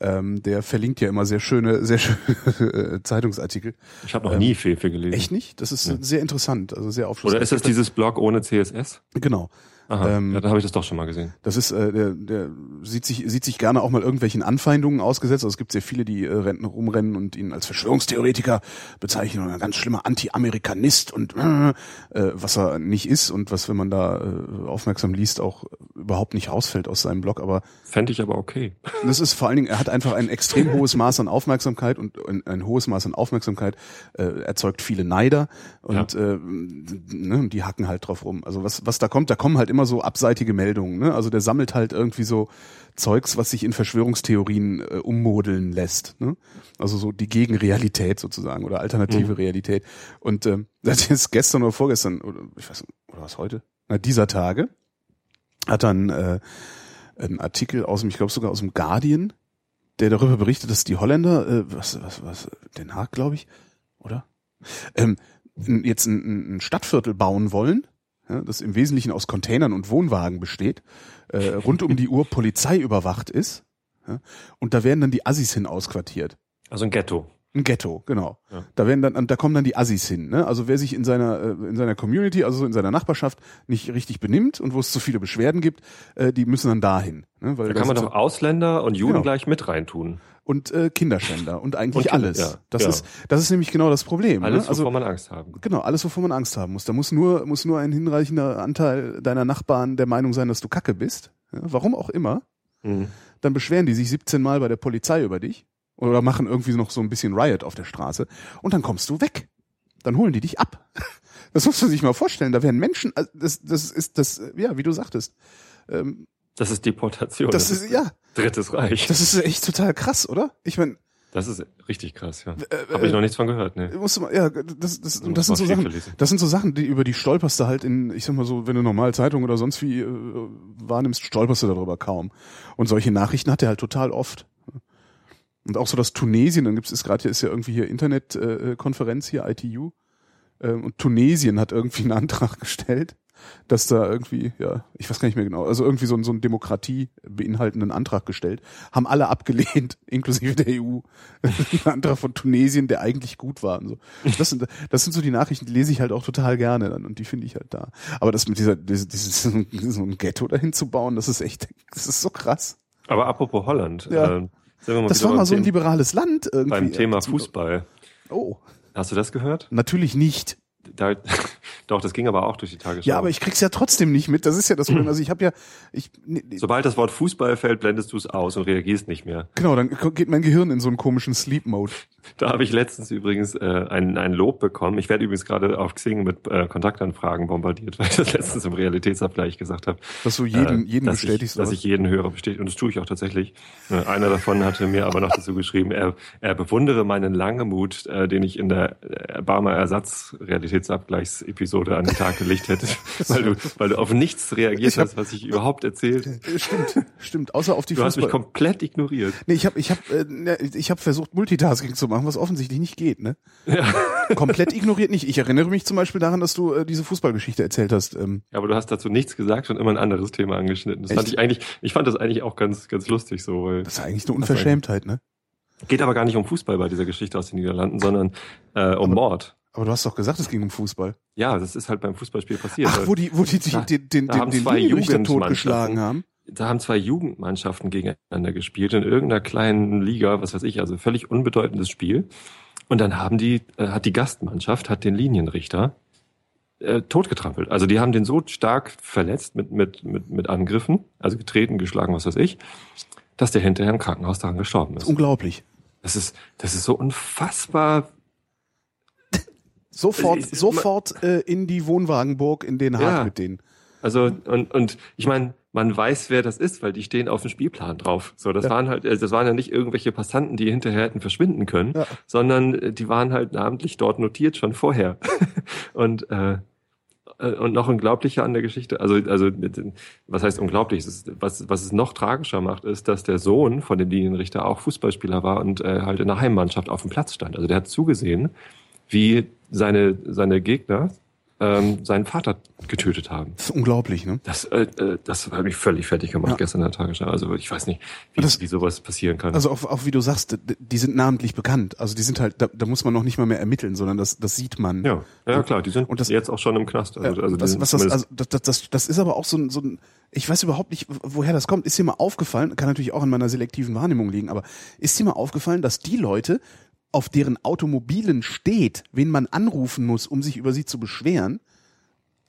Ähm, der verlinkt ja immer sehr schöne, sehr schöne äh, Zeitungsartikel. Ich habe noch ähm, nie Fefe gelesen. Echt nicht? Das ist nee. sehr interessant, also sehr aufschlussreich. Oder ist das dieses Blog ohne CSS? Genau. Aha, ähm, ja, da habe ich das doch schon mal gesehen. Das ist, äh, der, der sieht sich, sieht sich gerne auch mal irgendwelchen Anfeindungen ausgesetzt. Also es gibt sehr viele, die äh, rennen, rumrennen und ihn als Verschwörungstheoretiker bezeichnen und ein ganz schlimmer Anti-Amerikanist und äh, äh, was er nicht ist und was, wenn man da äh, aufmerksam liest, auch überhaupt nicht rausfällt aus seinem Blog. Aber fände ich aber okay. Das ist vor allen Dingen, er hat einfach ein extrem hohes Maß an Aufmerksamkeit und ein, ein hohes Maß an Aufmerksamkeit äh, erzeugt viele Neider und ja. äh, ne, die hacken halt drauf rum. Also was, was da kommt, da kommen halt immer so abseitige Meldungen. Ne? Also der sammelt halt irgendwie so Zeugs, was sich in Verschwörungstheorien äh, ummodeln lässt. Ne? Also so die Gegenrealität sozusagen oder alternative mhm. Realität. Und ähm, das ist gestern oder vorgestern oder ich weiß oder was heute? Na dieser Tage hat dann äh, ein Artikel aus dem, ich glaube sogar aus dem Guardian, der darüber berichtet, dass die Holländer, äh, was, was, was, Den Haag, glaube ich, oder? Ähm, jetzt ein, ein Stadtviertel bauen wollen, ja, das im Wesentlichen aus Containern und Wohnwagen besteht, äh, rund um die Uhr Polizei überwacht ist. Ja, und da werden dann die Assis hin ausquartiert. Also ein Ghetto. Ein Ghetto, genau. Ja. Da werden dann, da kommen dann die Assis hin. Ne? Also wer sich in seiner äh, in seiner Community, also in seiner Nachbarschaft nicht richtig benimmt und wo es zu viele Beschwerden gibt, äh, die müssen dann dahin. Ne? Weil da kann man doch Ausländer und Juden genau. gleich mit reintun und äh, Kinderschänder und eigentlich und alles. Ja, das ja. ist das ist nämlich genau das Problem. Ne? Alles, ne? also, wovor man Angst haben. Genau, alles, wovor man Angst haben muss. Da muss nur muss nur ein hinreichender Anteil deiner Nachbarn der Meinung sein, dass du Kacke bist. Ja? Warum auch immer. Mhm. Dann beschweren die sich 17 Mal bei der Polizei über dich oder machen irgendwie noch so ein bisschen Riot auf der Straße und dann kommst du weg. Dann holen die dich ab. Das muss man sich mal vorstellen. Da werden Menschen, äh, das, das ist das, ja, wie du sagtest. Ähm, das ist Deportation. Das, das ist, ja. Drittes Reich. Das ist echt total krass, oder? Ich meine. Das ist richtig krass, ja. Äh, Habe ich noch nichts von gehört, ne. Musst du mal, ja, das, das, das, das sind so Sachen, das sind so Sachen, die über die stolperst du halt in, ich sag mal so, wenn du normal Zeitung oder sonst wie äh, wahrnimmst, stolperst du darüber kaum. Und solche Nachrichten hat er halt total oft. Und auch so das Tunesien, dann gibt es gerade hier, ist ja irgendwie hier Internetkonferenz hier, ITU. Ähm, und Tunesien hat irgendwie einen Antrag gestellt, dass da irgendwie, ja, ich weiß gar nicht mehr genau, also irgendwie so, so einen Demokratie beinhaltenden Antrag gestellt, haben alle abgelehnt, inklusive der EU. ein Antrag von Tunesien, der eigentlich gut war und so. Das sind, das sind so die Nachrichten, die lese ich halt auch total gerne dann und die finde ich halt da. Aber das mit dieser, dieses, so ein Ghetto dahin zu bauen, das ist echt, das ist so krass. Aber apropos Holland, Ja. äh, sind wir mal Das war mal so ein Thema- liberales Land irgendwie. beim Thema Zum- Fußball. Oh, Hast du das gehört? natürlich nicht. Da, doch, das ging aber auch durch die Tagesschau. Ja, aber ich krieg's ja trotzdem nicht mit. Das ist ja das Problem. Also ich habe ja, ich nee, nee, Sobald das Wort Fußball fällt, blendest du es aus und reagierst nicht mehr. genau, dann geht mein Gehirn in so einen komischen Sleep Mode. Da habe ich letztens übrigens äh, ein, ein Lob bekommen. Ich werde übrigens gerade auf Xing mit äh, Kontaktanfragen bombardiert, weil ich das letztens im Realitätsabgleich gesagt habe. Dass du jeden, äh, jeden dass bestätigst. Ich, dass ich jeden Hörer bestätige. Und das tue ich auch tatsächlich. Äh, einer davon hatte mir aber noch dazu geschrieben, er, er bewundere meinen Langemut, äh, den ich in der Barmer Ersatz-Realitätsabgleichsepisode an den Tag gelegt hätte, weil du, weil du auf nichts reagiert hab- hast, was ich überhaupt erzählt. Äh, Stimmt, stimmt. Außer auf die Du hast mich Fußball. komplett ignoriert. Nee, ich habe ich hab, äh, ne, ich hab versucht, Multitasking zu machen, was offensichtlich nicht geht, ne? Ja. Komplett ignoriert nicht. Ich erinnere mich zum Beispiel daran, dass du äh, diese Fußballgeschichte erzählt hast. Ähm, Ja, aber du hast dazu nichts gesagt und immer ein anderes Thema angeschnitten. Das Echt? fand ich eigentlich, ich fand das eigentlich auch ganz, ganz lustig so, weil das ist eigentlich eine Unverschämtheit, ne? geht aber gar nicht um Fußball bei dieser Geschichte aus den Niederlanden, sondern äh, um Mord. Aber du hast doch gesagt, es ging um Fußball. Ja, das ist halt beim Fußballspiel passiert. Ach, wo die, wo die, die Da- den, den, den, den zwei Linienrichter totgeschlagen haben. Da haben zwei Jugendmannschaften gegeneinander gespielt in irgendeiner kleinen Liga, was weiß ich, also völlig unbedeutendes Spiel. Und dann haben die, äh, hat die Gastmannschaft, hat den Linienrichter äh, totgetrampelt. Also die haben den so stark verletzt mit, mit, mit, mit Angriffen, also getreten, geschlagen, was weiß ich, dass der hinterher im Krankenhaus daran gestorben ist. Unglaublich. Das ist, das ist so unfassbar. Sofort, Ich- ich- sofort äh, in die Wohnwagenburg in Den Haag Ja. mit denen. Also, und, und ich meine, man weiß, wer das ist, weil die stehen auf dem Spielplan drauf. So, das Ja. waren halt, äh, das waren ja nicht irgendwelche Passanten, die hinterher hätten verschwinden können, Ja. sondern äh, die waren halt namentlich dort notiert schon vorher. und äh, äh, und noch unglaublicher an der Geschichte, also also was heißt unglaublich? Ist, was was es noch tragischer macht, ist, dass der Sohn von dem Linienrichter auch Fußballspieler war und äh, halt in der Heimmannschaft auf dem Platz stand. Also der hat zugesehen, wie seine seine Gegner ähm, seinen Vater getötet haben. Das ist unglaublich, ne? Das, äh, äh, das hat mich völlig fertig gemacht Ja. gestern in der Tagesschau. Also ich weiß nicht, wie, Das- wie sowas passieren kann. Also auch, auch wie du sagst, die sind namentlich bekannt. Also die sind halt, da, da muss man noch nicht mal mehr ermitteln, sondern das, das sieht man. ja, ja klar, die sind Und das- jetzt auch schon im Knast. Also, also was, was das, also das, das, das ist aber auch so ein, so ein, ich weiß überhaupt nicht, woher das kommt. Ist dir mal aufgefallen, kann natürlich auch in meiner selektiven Wahrnehmung liegen, aber ist dir mal aufgefallen, dass die Leute, auf deren Automobilen steht, wen man anrufen muss, um sich über sie zu beschweren,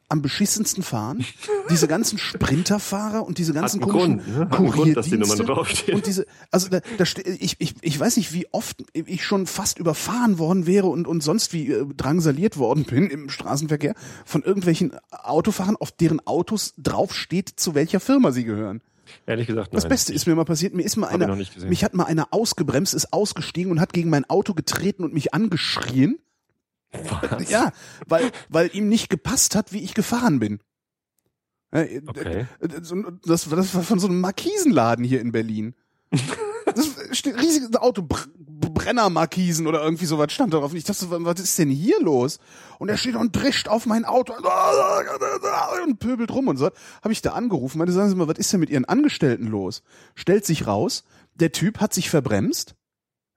am beschissensten fahren, diese ganzen Sprinterfahrer und diese ganzen komischen Grund, ne? Grund, Kurierdienste draufstehen. Und diese, also da, da ich, ich, ich weiß nicht, wie oft ich schon fast überfahren worden wäre und, und sonst wie äh, drangsaliert worden bin im Straßenverkehr von irgendwelchen Autofahrern, auf deren Autos draufsteht, zu welcher Firma sie gehören. Ehrlich gesagt, nein. Das Beste ist mir mal passiert, mir ist mal Hab einer, mich hat mal einer ausgebremst, ist ausgestiegen und hat gegen mein Auto getreten und mich angeschrien. Was? Ja, weil, weil ihm nicht gepasst hat, wie ich gefahren bin. Ja, äh, Okay. äh, Das, das war von so einem Markisenladen hier in Berlin. Das steht riesiges Auto, Br Brenner-Markisen oder irgendwie sowas stand da drauf. Und ich dachte, was ist denn hier los? Und er steht und drischt auf mein Auto und pöbelt rum und so. Habe ich da angerufen, meinte, sagen Sie mal, was ist denn mit Ihren Angestellten los? Stellt sich raus, der Typ hat sich verbremst,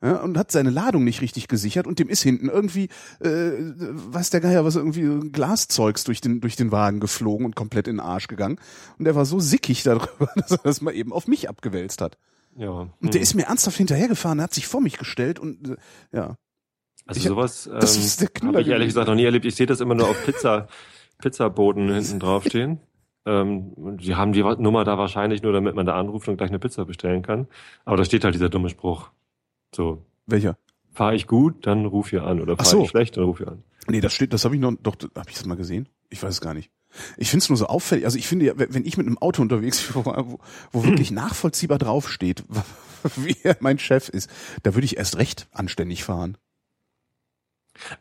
ja, und hat seine Ladung nicht richtig gesichert und dem ist hinten irgendwie, äh, weiß der Geier, was irgendwie Glaszeugs durch den, durch den Wagen geflogen und komplett in den Arsch gegangen. Und er war so sickig darüber, dass er das mal eben auf mich abgewälzt hat. Ja. Und der ist mir ernsthaft hinterhergefahren, hat sich vor mich gestellt und äh, ja. Also ich sowas ähm, habe ich ehrlich gesagt noch nie erlebt. Ich sehe das immer nur auf Pizza, Pizzaboten hinten draufstehen. Ähm, die haben die Nummer da wahrscheinlich nur, damit man da anruft und gleich eine Pizza bestellen kann. Aber da steht halt dieser dumme Spruch. So, Welcher? fahr ich gut, dann ruf hier an. Oder Ach fahr so. ich schlecht, dann ruf hier an. Nee, das steht, das habe ich noch, doch, habe ich das mal gesehen? Ich weiß es gar nicht. Ich finde es nur so auffällig. Also ich finde, ja, wenn ich mit einem Auto unterwegs bin, wo, wo, wirklich nachvollziehbar draufsteht, wie er mein Chef ist, da würde ich erst recht anständig fahren.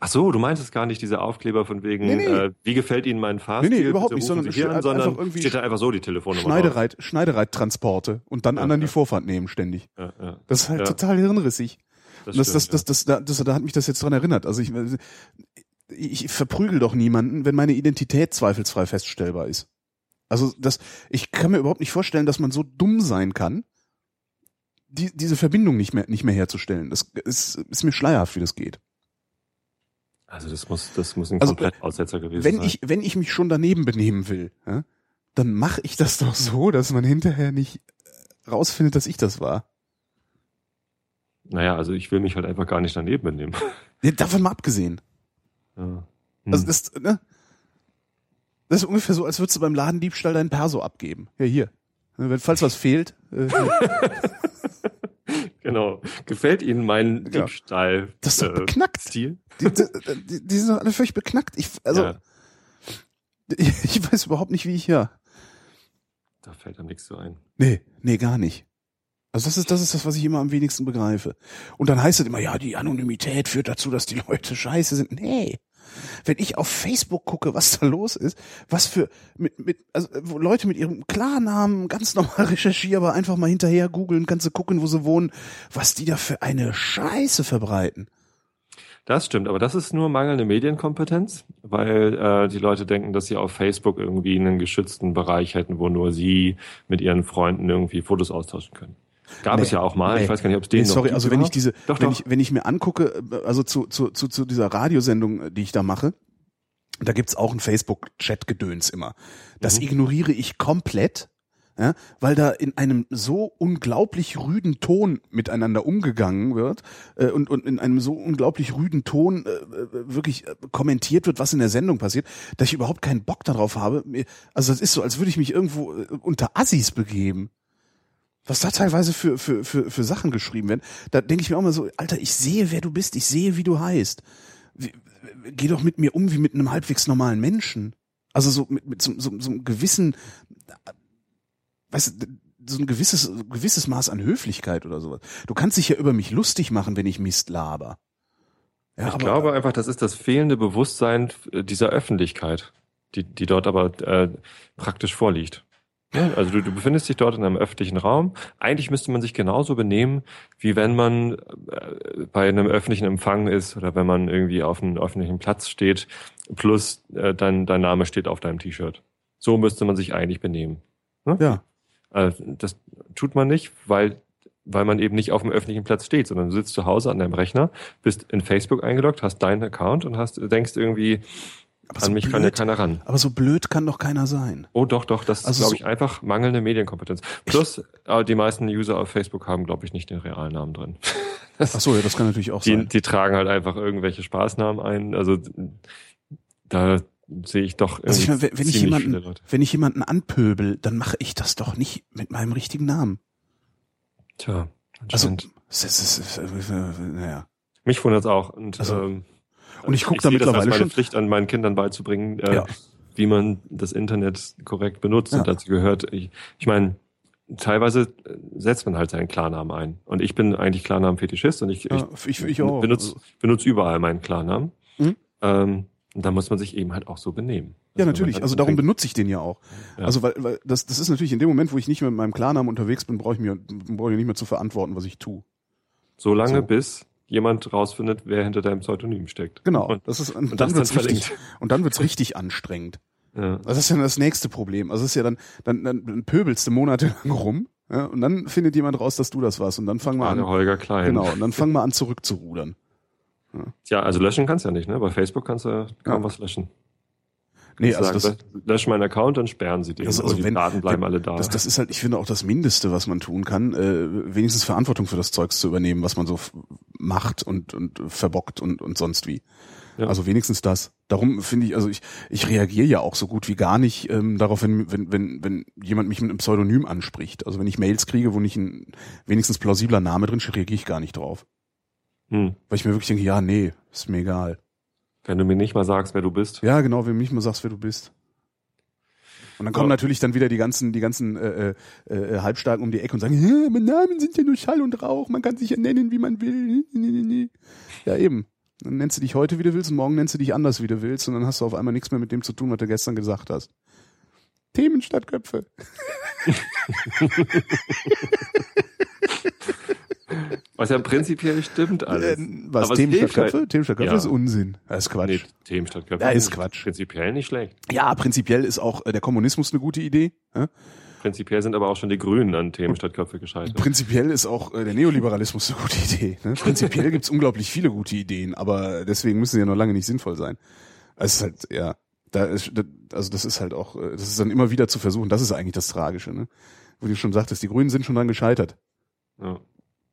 Ach so, du meintest gar nicht diese Aufkleber von wegen, Nee, nee. Äh, wie gefällt Ihnen mein Fahrstil? Nee, nee, überhaupt nicht, sondern hier an, sondern irgendwie steht da einfach so die Telefonnummer drauf. Schneidereit, Schneidereittransporte und dann Ja, anderen ja. die Vorfahrt nehmen ständig. Ja, ja, Das ist halt Ja. total hirnrissig. das, Das, das, stimmt, das, das, da, das, da hat mich das jetzt dran erinnert. Also ich, ich verprügel doch niemanden, wenn meine Identität zweifelsfrei feststellbar ist. Also das, ich kann mir überhaupt nicht vorstellen, dass man so dumm sein kann, die, diese Verbindung nicht mehr, nicht mehr herzustellen. Das ist, ist mir schleierhaft, wie das geht. Also das muss, das muss ein Also, Komplettaussetzer gewesen Wenn sein. ich, wenn ich mich schon daneben benehmen will, ja, dann mache ich das doch so, dass man hinterher nicht äh, rausfindet, dass ich das war. naja, also ich will mich halt einfach gar nicht daneben benehmen. Ja, davon mal abgesehen. Ja. Hm. Also das, ne? Das ist ungefähr so, als würdest du beim Ladendiebstahl deinen Perso abgeben. Ja, hier. Wenn, falls was fehlt. Äh, genau. Gefällt Ihnen mein Ja. Diebstahl? Das ist doch äh, beknackt. Stil? die, die, die, sind doch alle völlig beknackt. Ich, also, ja, ich, ich weiß überhaupt nicht, wie ich ja. da fällt einem nichts so ein. Nee, nee, gar nicht. Also das ist, das ist das, was ich immer am wenigsten begreife. Und dann heißt es immer, ja, die Anonymität führt dazu, dass die Leute scheiße sind. Nee. Wenn ich auf Facebook gucke, was da los ist, was für, mit, mit, also, wo Leute mit ihrem Klarnamen ganz normal recherchierbar einfach mal hinterher googeln, kannst du gucken, wo sie wohnen, was die da für eine Scheiße verbreiten. Das stimmt, aber das ist nur mangelnde Medienkompetenz, weil äh, die Leute denken, dass sie auf Facebook irgendwie einen geschützten Bereich hätten, wo nur sie mit ihren Freunden irgendwie Fotos austauschen können. Gab Nee, es ja auch mal, nee. ich weiß gar nicht, ob es den Nee, sorry, noch gibt also wenn ich diese, Doch, wenn doch. ich, wenn ich mir angucke, äh, also zu, zu, zu, zu dieser Radiosendung, äh, die ich da mache, da gibt's auch ein Facebook-Chat-Gedöns immer. Das Mhm. ignoriere ich komplett, ja, weil da in einem so unglaublich rüden Ton miteinander umgegangen wird äh, und, und in einem so unglaublich rüden Ton äh, äh, wirklich äh, kommentiert wird, was in der Sendung passiert, dass ich überhaupt keinen Bock darauf habe. Also das ist so, als würde ich mich irgendwo unter Assis begeben was da teilweise für, für, für, für Sachen geschrieben werden, da denke ich mir auch mal so, Alter, ich sehe, wer du bist, ich sehe, wie du heißt. Wie, geh doch mit mir um wie mit einem halbwegs normalen Menschen. Also so mit, mit so, so, so einem gewissen, weißt du, so ein gewisses, gewisses Maß an Höflichkeit oder sowas. Du kannst dich ja über mich lustig machen, wenn ich Mist laber. Ja, ich glaube einfach, das ist das fehlende Bewusstsein äh, dieser Öffentlichkeit, die, die dort aber äh, praktisch vorliegt. Ja, also du, du befindest dich dort in einem öffentlichen Raum. Eigentlich müsste man sich genauso benehmen, wie wenn man äh, bei einem öffentlichen Empfang ist oder wenn man irgendwie auf einem öffentlichen Platz steht, plus äh, dein, dein Name steht auf deinem T-Shirt. So müsste man sich eigentlich benehmen. ja, Äh, das tut man nicht, weil, weil man eben nicht auf dem öffentlichen Platz steht, sondern du sitzt zu Hause an deinem Rechner, bist in Facebook eingeloggt, hast deinen Account und hast, denkst irgendwie, aber an so mich kann ja blöd, keiner ran. aber so blöd kann doch keiner sein. Oh doch, doch, das Also ist, glaube so- ich, einfach mangelnde Medienkompetenz. Plus, äh, die meisten User auf Facebook haben, glaube ich, nicht den realen Namen drin. Ach so, ja, das kann natürlich auch Die, sein. die tragen halt einfach irgendwelche Spaßnamen ein. Also da sehe ich doch Also ich meine, wenn, wenn ich jemanden, viele Leute. wenn ich jemanden anpöbel, dann mache ich das doch nicht mit meinem richtigen Namen. Tja, Also, es ist, es ist, naja. Mich wundert es auch. Und, Also, ähm, und ich guck da sehe das als mittlerweile meine schon- Pflicht an meinen Kindern beizubringen, äh, Ja. wie man das Internet korrekt benutzt. Ja. Und dazu gehört, ich, ich meine, teilweise äh, setzt man halt seinen Klarnamen ein. Und ich bin eigentlich Klarnamen-Fetischist und ich, Ja, ich, ich, ich auch. benutze, benutze überall meinen Klarnamen. Mhm. Ähm, und da muss man sich eben halt auch so benehmen. Ja, man natürlich. Also darum benutze ich den ja auch. Ja. Also weil, weil das, das ist natürlich in dem Moment, wo ich nicht mehr mit meinem Klarnamen unterwegs bin, brauche ich mir brauche ich nicht mehr zu verantworten, was ich tue. So lange, So. bis jemand rausfindet, wer hinter deinem Pseudonym steckt. Genau. Und, das ist und, und dann wird's richtig verlinkt. und dann wird's richtig anstrengend. Ja. Das ist ja das nächste Problem. Also es ist ja dann dann, dann, pöbelst du monatelang rum, ja, und dann findet jemand raus, dass du das warst und dann fangen wir an. Holger Klein. Genau, und dann fangen wir an zurückzurudern. Tja, also löschen kannst du ja nicht, ne? Bei Facebook kannst du kaum Ja. was löschen. Nee, also sagen, das, lösch meinen Account, dann sperren sie den. Also- Also, die wenn- Daten bleiben wenn- alle da. Das, das ist halt, ich finde auch das Mindeste, was man tun kann, äh, wenigstens Verantwortung für das Zeugs zu übernehmen, was man so macht und, und verbockt und, und sonst wie. Ja. Also wenigstens das. Darum finde ich, also ich, ich reagiere ja auch so gut wie gar nicht ähm, darauf, wenn, wenn, wenn, wenn jemand mich mit einem Pseudonym anspricht. Also wenn ich Mails kriege, wo nicht ein wenigstens plausibler Name drin steht, reagiere ich gar nicht drauf. hm. Weil ich mir wirklich denke, ja, nee, ist mir egal. Wenn du mir nicht mal sagst, wer du bist. Ja, genau, wenn du mich mal sagst, wer du bist. Und dann kommen Ja. natürlich dann wieder die ganzen, die ganzen äh, äh, äh, Halbstarken um die Ecke und sagen, "Hä, mein Namen sind ja nur Schall und Rauch, man kann sich ja nennen, wie man will. Ja, eben. Dann nennst du dich heute, wie du willst, und morgen nennst du dich anders, wie du willst, und dann hast du auf einmal nichts mehr mit dem zu tun, was du gestern gesagt hast. Themen statt Köpfe. Was ja prinzipiell stimmt alles. Äh, was, Aber Themen statt hilft halt- Köpfe? Themen statt Köpfe Ja. ist Unsinn. Das ist Quatsch. Nee, Themen statt Köpfe. Ja, ist Quatsch. Prinzipiell nicht schlecht. Ja, prinzipiell ist auch äh, der Kommunismus eine gute Idee. Ja? Prinzipiell sind aber auch schon die Grünen an Themen statt Köpfe gescheitert. Prinzipiell ist auch äh, der Neoliberalismus eine gute Idee. Ne? Prinzipiell gibt's unglaublich viele gute Ideen, aber deswegen müssen sie ja noch lange nicht sinnvoll sein. Es ist halt, ja, da ist, also das ist halt auch, äh, das ist dann immer wieder zu versuchen, das ist eigentlich das Tragische, ne? Wo du schon sagtest, die Grünen sind schon dran gescheitert. Ja.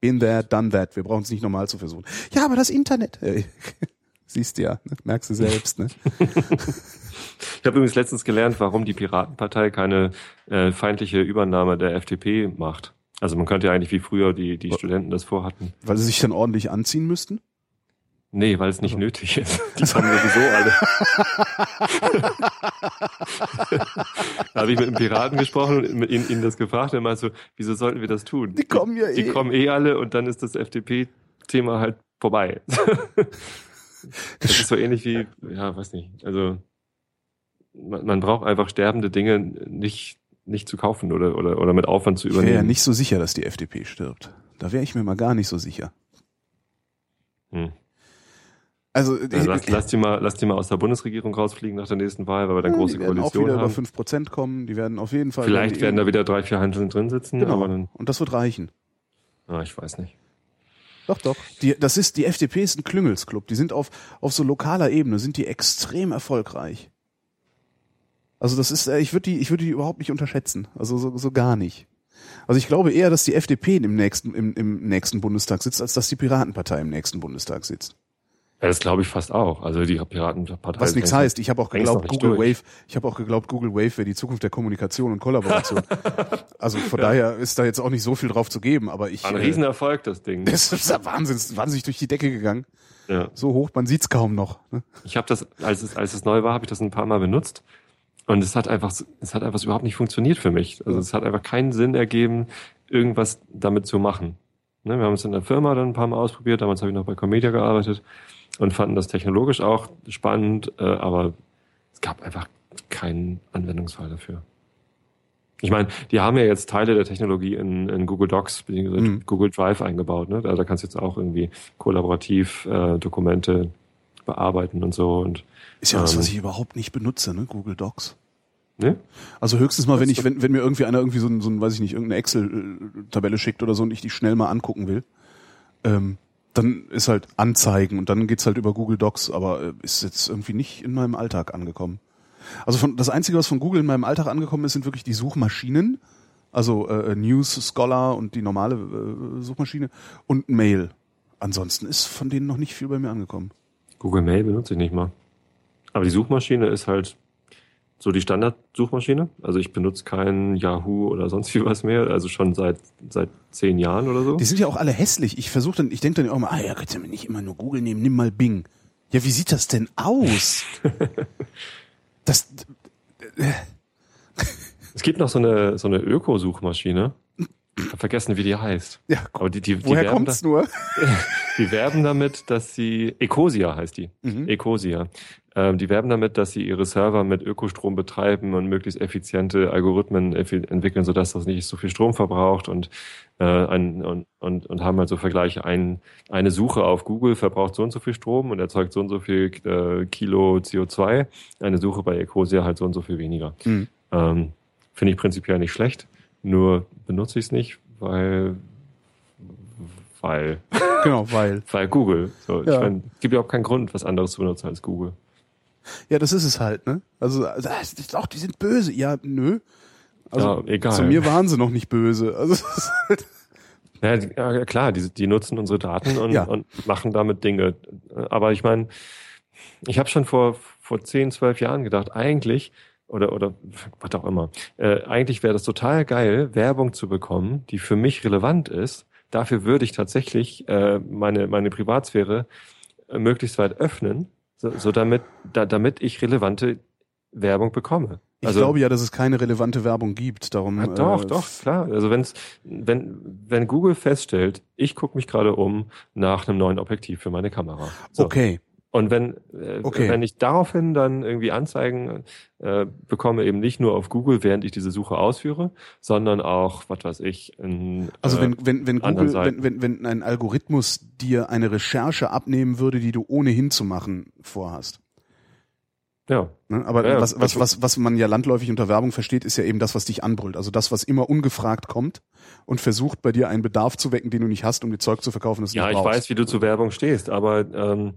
Been there, done that. Wir brauchen es nicht normal zu versuchen. Ja, aber das Internet. Äh, siehst du ja, ne? merkst du selbst, ne? Ich habe übrigens letztens gelernt, warum die Piratenpartei keine äh, feindliche Übernahme der FDP macht. Also man könnte ja eigentlich wie früher die, die Studenten das vorhatten. Weil sie sich dann ordentlich anziehen müssten. Nee, weil es nicht nötig ist. Die haben sowieso alle. da habe ich mit einem Piraten gesprochen und mit ihnen, ihnen das gefragt und er meinte so, wieso sollten wir das tun? Die kommen ja Die eh. kommen eh alle und dann ist das FDP-Thema halt vorbei. das ist so ähnlich wie, ja, weiß nicht, also man, man braucht einfach sterbende Dinge nicht, nicht zu kaufen oder, oder, oder mit Aufwand zu Ich wäre übernehmen. ja nicht so sicher, dass die FDP stirbt. Da wäre ich mir mal gar nicht so sicher. Hm. Also Dann lass, lass, die mal, lass die mal aus der Bundesregierung rausfliegen nach der nächsten Wahl, weil wir dann Ja, große die werden auch Koalition wieder über haben. 5% kommen. Die werden auf jeden Fall. Vielleicht werden da wieder drei, vier Handeln drin sitzen, Genau. aber dann, Und das wird reichen. ah, ich weiß nicht. Doch, doch. Die, das ist, die FDP ist ein Klüngelsclub. Die sind auf, auf so lokaler Ebene, sind die extrem erfolgreich. Also das ist, äh, ich würde die, ich würde die überhaupt nicht unterschätzen. Also so, so gar nicht. Also ich glaube eher, dass die FDP im nächsten, im, im nächsten Bundestag sitzt, als dass die Piratenpartei im nächsten Bundestag sitzt. Ja, das glaube ich fast auch. Also die Piratenpartei. Was nichts heißt. Ich habe auch geglaubt, Google durch. Wave, ich habe auch geglaubt, Google Wave wäre die Zukunft der Kommunikation und Kollaboration. also von daher ist da jetzt auch nicht so viel drauf zu geben, aber ich. Ein äh, Riesenerfolg, das Ding. das ist ja Wahnsinn, ist wahnsinnig durch die Decke gegangen. Ja. So hoch, man sieht's kaum noch. Ne? Ich habe das, als es, als es neu war, habe ich das ein paar Mal benutzt. Und es hat einfach, es hat einfach überhaupt nicht funktioniert für mich. Also es hat einfach keinen Sinn ergeben, irgendwas damit zu machen. Ne, wir haben es in der Firma dann ein paar Mal ausprobiert. Damals habe ich noch bei Comedia gearbeitet und fanden das technologisch auch spannend, äh, aber es gab einfach keinen Anwendungsfall dafür. Ich meine, die haben ja jetzt Teile der Technologie in, in Google Docs bzw. Mhm. Google Drive eingebaut. Ne? Da, da kannst du jetzt auch irgendwie kollaborativ äh, Dokumente bearbeiten und so. Und Ist ja was, Ähm. was ich überhaupt nicht benutze, ne? Google Docs. ne? Also höchstens mal, wenn ich, wenn, wenn mir irgendwie einer irgendwie so ein, so ein, weiß ich nicht, irgendeine Excel-Tabelle schickt oder so und ich die schnell mal angucken will, ähm, dann ist halt Anzeigen und dann geht's halt über Google Docs, aber äh, ist jetzt irgendwie nicht in meinem Alltag angekommen. Also von, das Einzige, was von Google in meinem Alltag angekommen ist, sind wirklich die Suchmaschinen, also äh, News Scholar und die normale äh, Suchmaschine und Mail. Ansonsten ist von denen noch nicht viel bei mir angekommen. Google Mail benutze ich nicht mal. Aber die Suchmaschine ist halt so die Standard-Suchmaschine. Also ich benutze kein Yahoo oder sonst wie was mehr. Also schon seit seit zehn Jahren oder so. Die sind ja auch alle hässlich. Ich versuche dann, ich denke dann auch mal, ah ja, kannst du mir nicht immer nur Google nehmen, nimm mal Bing. Ja, wie sieht das denn aus? das, Es gibt noch so eine so eine Öko-Suchmaschine. Ich hab vergessen, wie die heißt. ja, Aber die, die, die, woher kommt's nur? die werben damit, dass sie Ecosia heißt die. Mhm. Ecosia. Ähm, die werben damit, dass sie ihre Server mit Ökostrom betreiben und möglichst effiziente Algorithmen entwickeln, sodass das nicht so viel Strom verbraucht und, äh, ein, und, und, und haben halt so Vergleiche. Ein, eine Suche auf Google verbraucht so und so viel Strom und erzeugt so und so viel äh, Kilo CO2. Eine Suche bei Ecosia halt so und so viel weniger. Mhm. Ähm, Finde ich prinzipiell nicht schlecht, nur benutze ich es nicht, weil weil Genau, weil. weil Google. So, Ja. ich mein, es gibt überhaupt keinen Grund, was anderes zu benutzen als Google. Ja, das ist es halt, ne? Also, also das ist auch, die sind böse. Ja, nö. Also, ja, egal. zu mir waren sie noch nicht böse. Also, es ist halt, ja, ja, klar, die, die nutzen unsere Daten und, Ja. und machen damit Dinge. Aber ich meine, ich habe schon vor, vor 10, 12 Jahren gedacht, eigentlich, oder, oder was auch immer, äh, eigentlich wäre das total geil, Werbung zu bekommen, die für mich relevant ist. Dafür würde ich tatsächlich äh, meine, meine Privatsphäre äh, möglichst weit öffnen, so, so damit, da, damit ich relevante Werbung bekomme. Ich Also- glaube ja, dass es keine relevante Werbung gibt. Darum. Ja, doch, äh, doch, klar. Also wenn's, wenn, wenn Google feststellt, ich gucke mich gerade um nach einem neuen Objektiv für meine Kamera. So. Okay. Und wenn, äh, Okay. wenn ich daraufhin dann irgendwie Anzeigen äh, bekomme, eben nicht nur auf Google, während ich diese Suche ausführe, sondern auch, was weiß ich, in, Also äh, wenn, wenn, wenn Google, wenn, wenn, wenn ein Algorithmus dir eine Recherche abnehmen würde, die du ohnehin zu machen vorhast. ja, Ne? Aber Ja, was, was, also- was, was man ja landläufig unter Werbung versteht, ist ja eben das, was dich anbrüllt. Also das, was immer ungefragt kommt und versucht bei dir einen Bedarf zu wecken, den du nicht hast, um dir Zeug zu verkaufen, das du ja, nicht ich brauchst. weiß, wie du zu Werbung stehst, aber ähm, äh,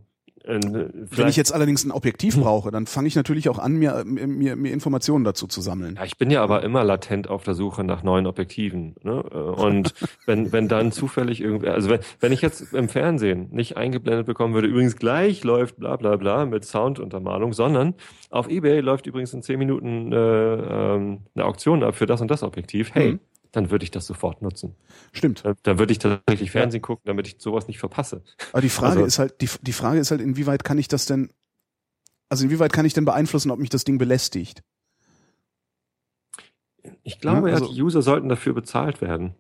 Wenn ich jetzt allerdings ein Objektiv brauche, dann fange ich natürlich auch an, mir, mir, mir Informationen dazu zu sammeln. Ja, ich bin ja aber immer latent auf der Suche nach neuen Objektiven. Ne? Äh, Und wenn, wenn dann zufällig irgendwie, also wenn, wenn ich jetzt im Fernsehen nicht eingeblendet bekommen würde, übrigens gleich läuft bla bla bla mit Sounduntermalung, sondern auf Ebay läuft übrigens in zehn Minuten äh, ähm, eine Auktion ab für das und das Objektiv, hey, Mhm. Dann würde ich das sofort nutzen. Stimmt. Dann, dann würde ich tatsächlich Fernsehen gucken, damit ich sowas nicht verpasse. Aber die Frage Also- ist halt, die, die Frage ist halt, inwieweit kann ich das denn, also inwieweit kann ich denn beeinflussen, ob mich das Ding belästigt? Ich glaube, Ja, ja, also- die User sollten dafür bezahlt werden,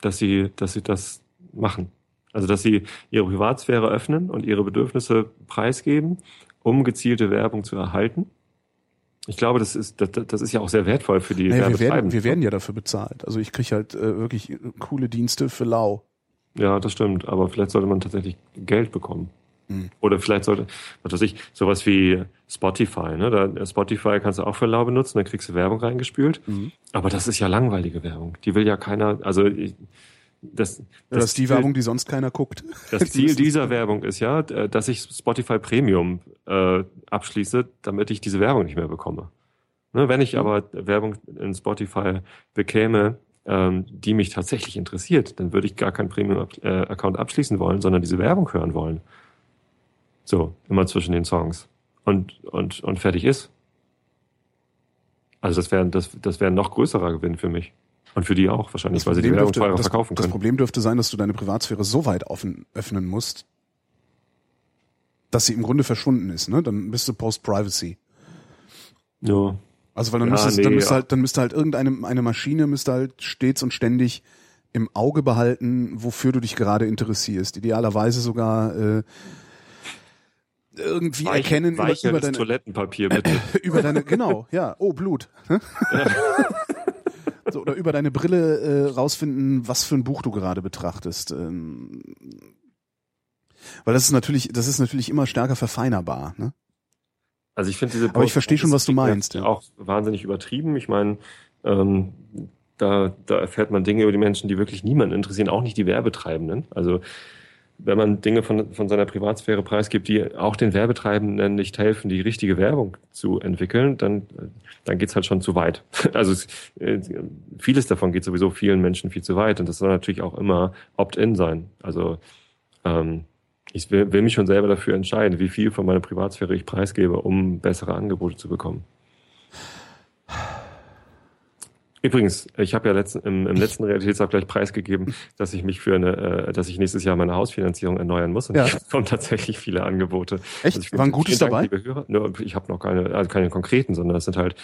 dass sie, dass sie das machen. Also, dass sie ihre Privatsphäre öffnen und ihre Bedürfnisse preisgeben, um gezielte Werbung zu erhalten. Ich glaube, das ist, das, das ist ja auch sehr wertvoll für die Naja, wir, werden, wir werden ja dafür bezahlt. Also ich kriege halt äh, wirklich coole Dienste für lau. Ja, das stimmt. Aber vielleicht sollte man tatsächlich Geld bekommen. Hm. Oder vielleicht sollte, was weiß ich, sowas wie Spotify, ne? Da, Spotify kannst du auch für lau benutzen, dann kriegst du Werbung reingespült. Mhm. Aber das ist ja langweilige Werbung. Die will ja keiner, also ich, das, Das, ist die Ziel- Werbung, die sonst keiner guckt. Das Ziel dieser Werbung ist ja, äh, dass ich Spotify Premium äh, abschließe, damit ich diese Werbung nicht mehr bekomme. Ne, wenn ich Mhm. aber Werbung in Spotify bekäme, ähm, die mich tatsächlich interessiert, dann würde ich gar keinen Premium-Account abschließen wollen, sondern diese Werbung hören wollen. So, immer zwischen den Songs. Und, und, und fertig ist. Also das wäre das, das wäre ein noch größerer Gewinn für mich. Und für die auch wahrscheinlich, weil sie die Werbung teurer das, verkaufen das können. Problem dürfte sein, dass du deine Privatsphäre so weit offen, öffnen musst, dass sie im Grunde verschwunden ist. Ne? Dann bist du Post-Privacy. Ja. Also weil dann Ja, müsste, nee, dann müsste ja. halt, dann müsste halt irgendeine eine Maschine müsste halt stets und ständig im Auge behalten, wofür du dich gerade interessierst. Idealerweise sogar äh, irgendwie Weich- erkennen über, über deine Toilettenpapier bitte. über deine genau ja oh Blut ne? So, oder über deine Brille äh, rausfinden, was für ein Buch du gerade betrachtest. Ähm, weil das ist natürlich das ist natürlich immer stärker verfeinerbar. Ne? Also ich finde diese Aber ich verstehe schon, was du Post- meinst, ja. Auch wahnsinnig übertrieben. Ich meine, ähm, da, da erfährt man Dinge über die Menschen, die wirklich niemanden interessieren, auch nicht die Werbetreibenden. Also wenn man Dinge von, von seiner Privatsphäre preisgibt, die auch den Werbetreibenden nicht helfen, die richtige Werbung zu entwickeln, dann, dann geht's halt schon zu weit. Also es, äh, vieles davon geht sowieso vielen Menschen viel zu weit und das soll natürlich auch immer opt-in sein. Also ähm, ich will, will mich schon selber dafür entscheiden, wie viel von meiner Privatsphäre ich preisgebe, um bessere Angebote zu bekommen. Übrigens, ich habe ja letzten, im, im letzten Realitätsabgleich preisgegeben, dass ich mich für eine, äh, dass ich nächstes Jahr meine Hausfinanzierung erneuern muss. Und Ja. es kommen tatsächlich viele Angebote. Echt? Also ich- War ein gutes Dank, dabei? Nur, ich habe noch keine, also keine konkreten, sondern es sind halt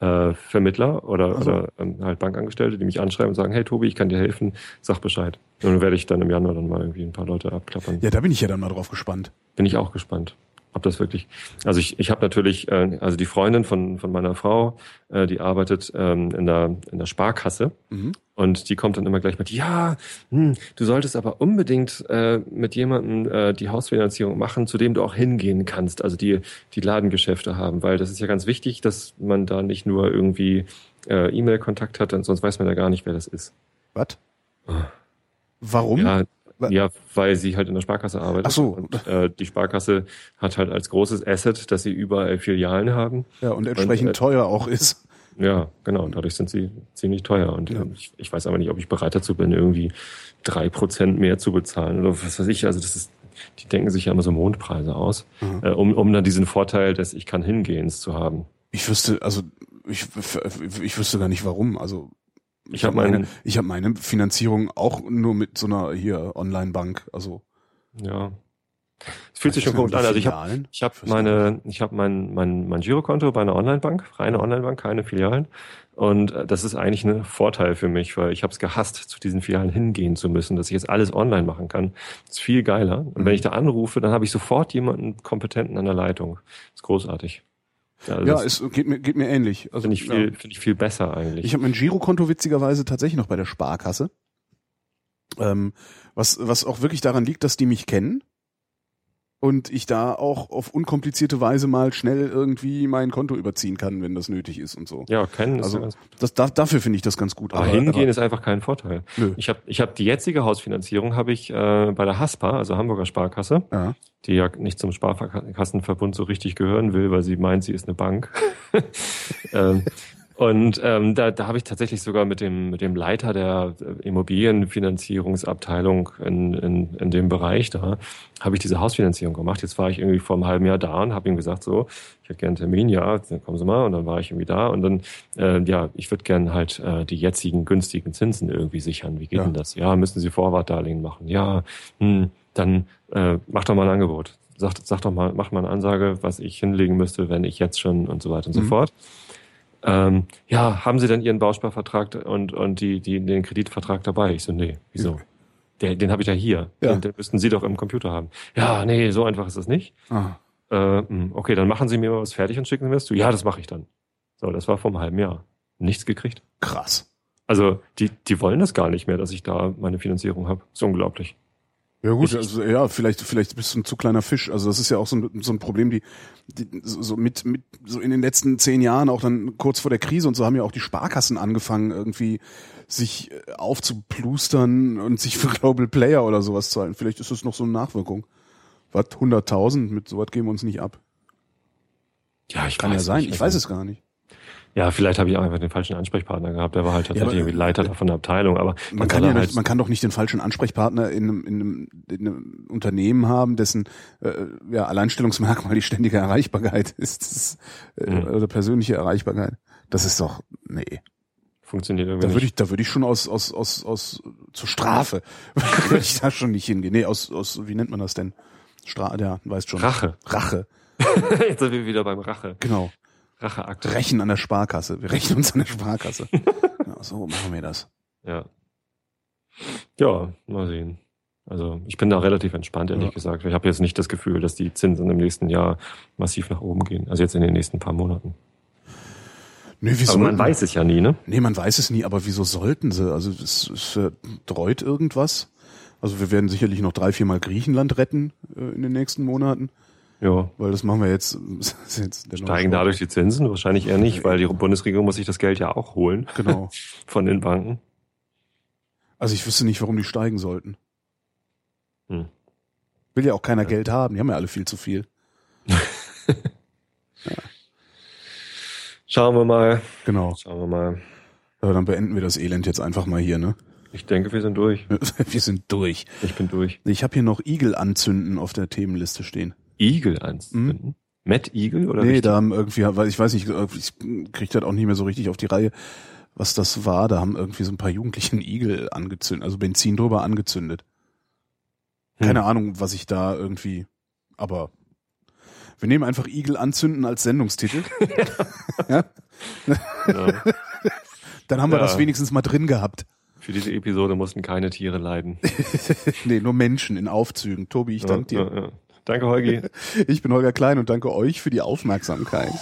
äh, Vermittler oder, Ach so. oder ähm, halt Bankangestellte, die mich anschreiben und sagen, hey Tobi, ich kann dir helfen, sag Bescheid. Und dann werde ich dann im Januar dann mal irgendwie ein paar Leute abklappern. Ja, da bin ich ja dann mal drauf gespannt. Bin ich auch gespannt, ob das wirklich. Also ich, ich habe natürlich, äh, also die Freundin von, von meiner Frau, äh, die arbeitet ähm, in, der, in der Sparkasse Mhm. und die kommt dann immer gleich mit, ja, hm, du solltest aber unbedingt äh, mit jemandem äh, die Hausfinanzierung machen, zu dem du auch hingehen kannst, also die, die Ladengeschäfte haben, weil das ist ja ganz wichtig, dass man da nicht nur irgendwie äh, E-Mail-Kontakt hat, denn sonst weiß man ja gar nicht, wer das ist. Was? Ah. Warum? Ja, ja, weil sie halt in der Sparkasse arbeitet. Ach so. Und, äh, die Sparkasse hat halt als großes Asset, dass sie überall Filialen haben. Ja, und entsprechend Und, äh, teuer auch ist. Ja, genau. Und dadurch sind sie ziemlich teuer. Und Ja. ähm, ich, ich weiß aber nicht, ob ich bereit dazu bin, irgendwie drei Prozent mehr zu bezahlen oder was weiß ich. Also das ist, die denken sich ja immer so Mondpreise aus, Mhm. äh, um, um dann diesen Vorteil des Ich kann hingehens zu haben. Ich wüsste, also ich, ich wüsste gar nicht warum. Also Ich habe meine, ich habe meine Finanzierung auch nur mit so einer hier Online-Bank. Also ja, Es fühlt sich schon komisch an. Also ich habe ich hab Ich weiß gar meine, ich habe mein, mein, mein Girokonto bei einer Online-Bank, reine Online-Bank, keine Filialen. Und äh, das ist eigentlich ein Vorteil für mich, weil ich habe es gehasst, zu diesen Filialen hingehen zu müssen, dass ich jetzt alles online machen kann. Das ist viel geiler. Und Mhm. wenn ich da anrufe, dann habe ich sofort jemanden Kompetenten an der Leitung. Das ist großartig. Also Ja, es geht mir, geht mir ähnlich. Also finde ich ja. viel, finde ich viel besser eigentlich. Ich habe mein Girokonto witzigerweise tatsächlich noch bei der Sparkasse. Ähm, was, was auch wirklich daran liegt, dass die mich kennen und ich da auch auf unkomplizierte Weise mal schnell irgendwie mein Konto überziehen kann, wenn das nötig ist und so. ja, kennen Also, Das, da, dafür finde ich das ganz gut. Aber, hingehen ist einfach kein Vorteil. Nö. Ich habe ich hab die jetzige Hausfinanzierung habe ich äh, bei der HASPA, also Hamburger Sparkasse, ja. die ja nicht zum Sparkassenverbund so richtig gehören will, weil sie meint, sie ist eine Bank. ähm, und ähm, da, da habe ich tatsächlich sogar mit dem, mit dem Leiter der äh, Immobilienfinanzierungsabteilung in, in, in dem Bereich da, habe ich diese Hausfinanzierung gemacht. Jetzt war ich irgendwie vor einem halben Jahr da und habe ihm gesagt, so, ich hätte gerne einen Termin, ja, dann kommen Sie mal. Und dann war ich irgendwie da und dann, äh, ja, ich würde gerne halt äh, die jetzigen günstigen Zinsen irgendwie sichern. Wie geht Ja. denn das? Ja, müssen Sie Vorwartdarlehen machen? Ja, hm, dann äh, mach doch mal ein Angebot. Sag, sag doch mal, mach mal eine Ansage, was ich hinlegen müsste, wenn ich jetzt schon und so weiter und so Mhm. fort. Ähm, ja, haben Sie denn Ihren Bausparvertrag und, und die, die, den Kreditvertrag dabei? Ich so, nee, wieso? Der, den habe ich ja hier. Ja. Den, den müssten Sie doch im Computer haben. Ja, nee, so einfach ist das nicht. Ah. Äh, hm, okay, dann machen Sie mir mal was fertig und schicken Sie mir das zu. Ja, das mache ich dann. So, das war vor einem halben Jahr. Nichts gekriegt. Krass. Also die, die wollen das gar nicht mehr, dass ich da meine Finanzierung habe. Ist unglaublich. Ja gut, also ja, vielleicht vielleicht bist du ein zu kleiner Fisch. Also das ist ja auch so ein, so ein Problem, die, die so mit mit so in den letzten zehn Jahren auch dann kurz vor der Krise und so haben ja auch die Sparkassen angefangen irgendwie sich äh, aufzuplustern und sich für Global Player oder sowas zu halten. Vielleicht ist das noch so eine Nachwirkung. Was 100.000 mit sowas geben wir uns nicht ab. Ja, ich Kann ja sein. nicht. Ich weiß es gar nicht. Ja, vielleicht habe ich auch einfach den falschen Ansprechpartner gehabt. Der war halt tatsächlich aber- irgendwie Leiter da von der Abteilung. Aber Man kann ja nicht, man kann doch nicht den falschen Ansprechpartner in einem, in einem, in einem Unternehmen haben, dessen äh, ja, Alleinstellungsmerkmal die ständige Erreichbarkeit ist, das ist äh, Mhm. oder persönliche Erreichbarkeit. Das ist doch nee. funktioniert irgendwie Da würde ich, da würde ich schon aus aus aus aus zur Strafe würde ich da schon nicht hingehen. Nee, aus aus wie nennt man das denn? Stra ja, weißt schon. Rache. Rache. Jetzt sind wir wieder beim Rache. Genau. Racheakt. Rächen an der Sparkasse. Wir rächen uns an der Sparkasse. ja, so machen wir das. Ja. Ja, mal sehen. Also ich bin da relativ entspannt, ehrlich Ja. gesagt. Ich habe jetzt nicht das Gefühl, dass die Zinsen im nächsten Jahr massiv nach oben gehen. Also jetzt in den nächsten paar Monaten. Nee, wieso? Aber man weiß es ja nie, ne? Nee, man weiß es nie, aber wieso sollten sie? Also es, es dreut irgendwas. Also wir werden sicherlich noch drei, viermal Griechenland retten äh, in den nächsten Monaten, Ja. weil das machen wir jetzt. Jetzt Steigen dadurch die Zinsen? Wahrscheinlich eher nicht, weil die Bundesregierung muss sich das Geld ja auch holen Genau. von den Banken. Also ich wüsste nicht, warum die steigen sollten. Hm. Will ja auch keiner Geld haben. Die haben ja alle viel zu viel. Schauen wir mal. Genau. Schauen wir mal. Aber dann beenden wir das Elend jetzt einfach mal hier, ne? Ich denke, wir sind durch. Wir sind durch. Ich bin durch. Ich habe hier noch Igel anzünden auf der Themenliste stehen. Igel anzünden. Matt Igel oder Mhm. nee, da haben irgendwie, ich weiß nicht, ich krieg das auch nicht mehr so richtig auf die Reihe, was das war. Da haben irgendwie so ein paar Jugendliche einen Igel angezündet, also Benzin drüber angezündet. Keine Hm. Ahnung, was ich da irgendwie, aber wir nehmen einfach Igel anzünden als Sendungstitel. ja? Ja. Dann haben wir Ja. das wenigstens mal drin gehabt. Für diese Episode mussten keine Tiere leiden. nee, nur Menschen in Aufzügen. Tobi, ich danke dir. Danke, Holgi. Ich bin Holger Klein und danke euch für die Aufmerksamkeit.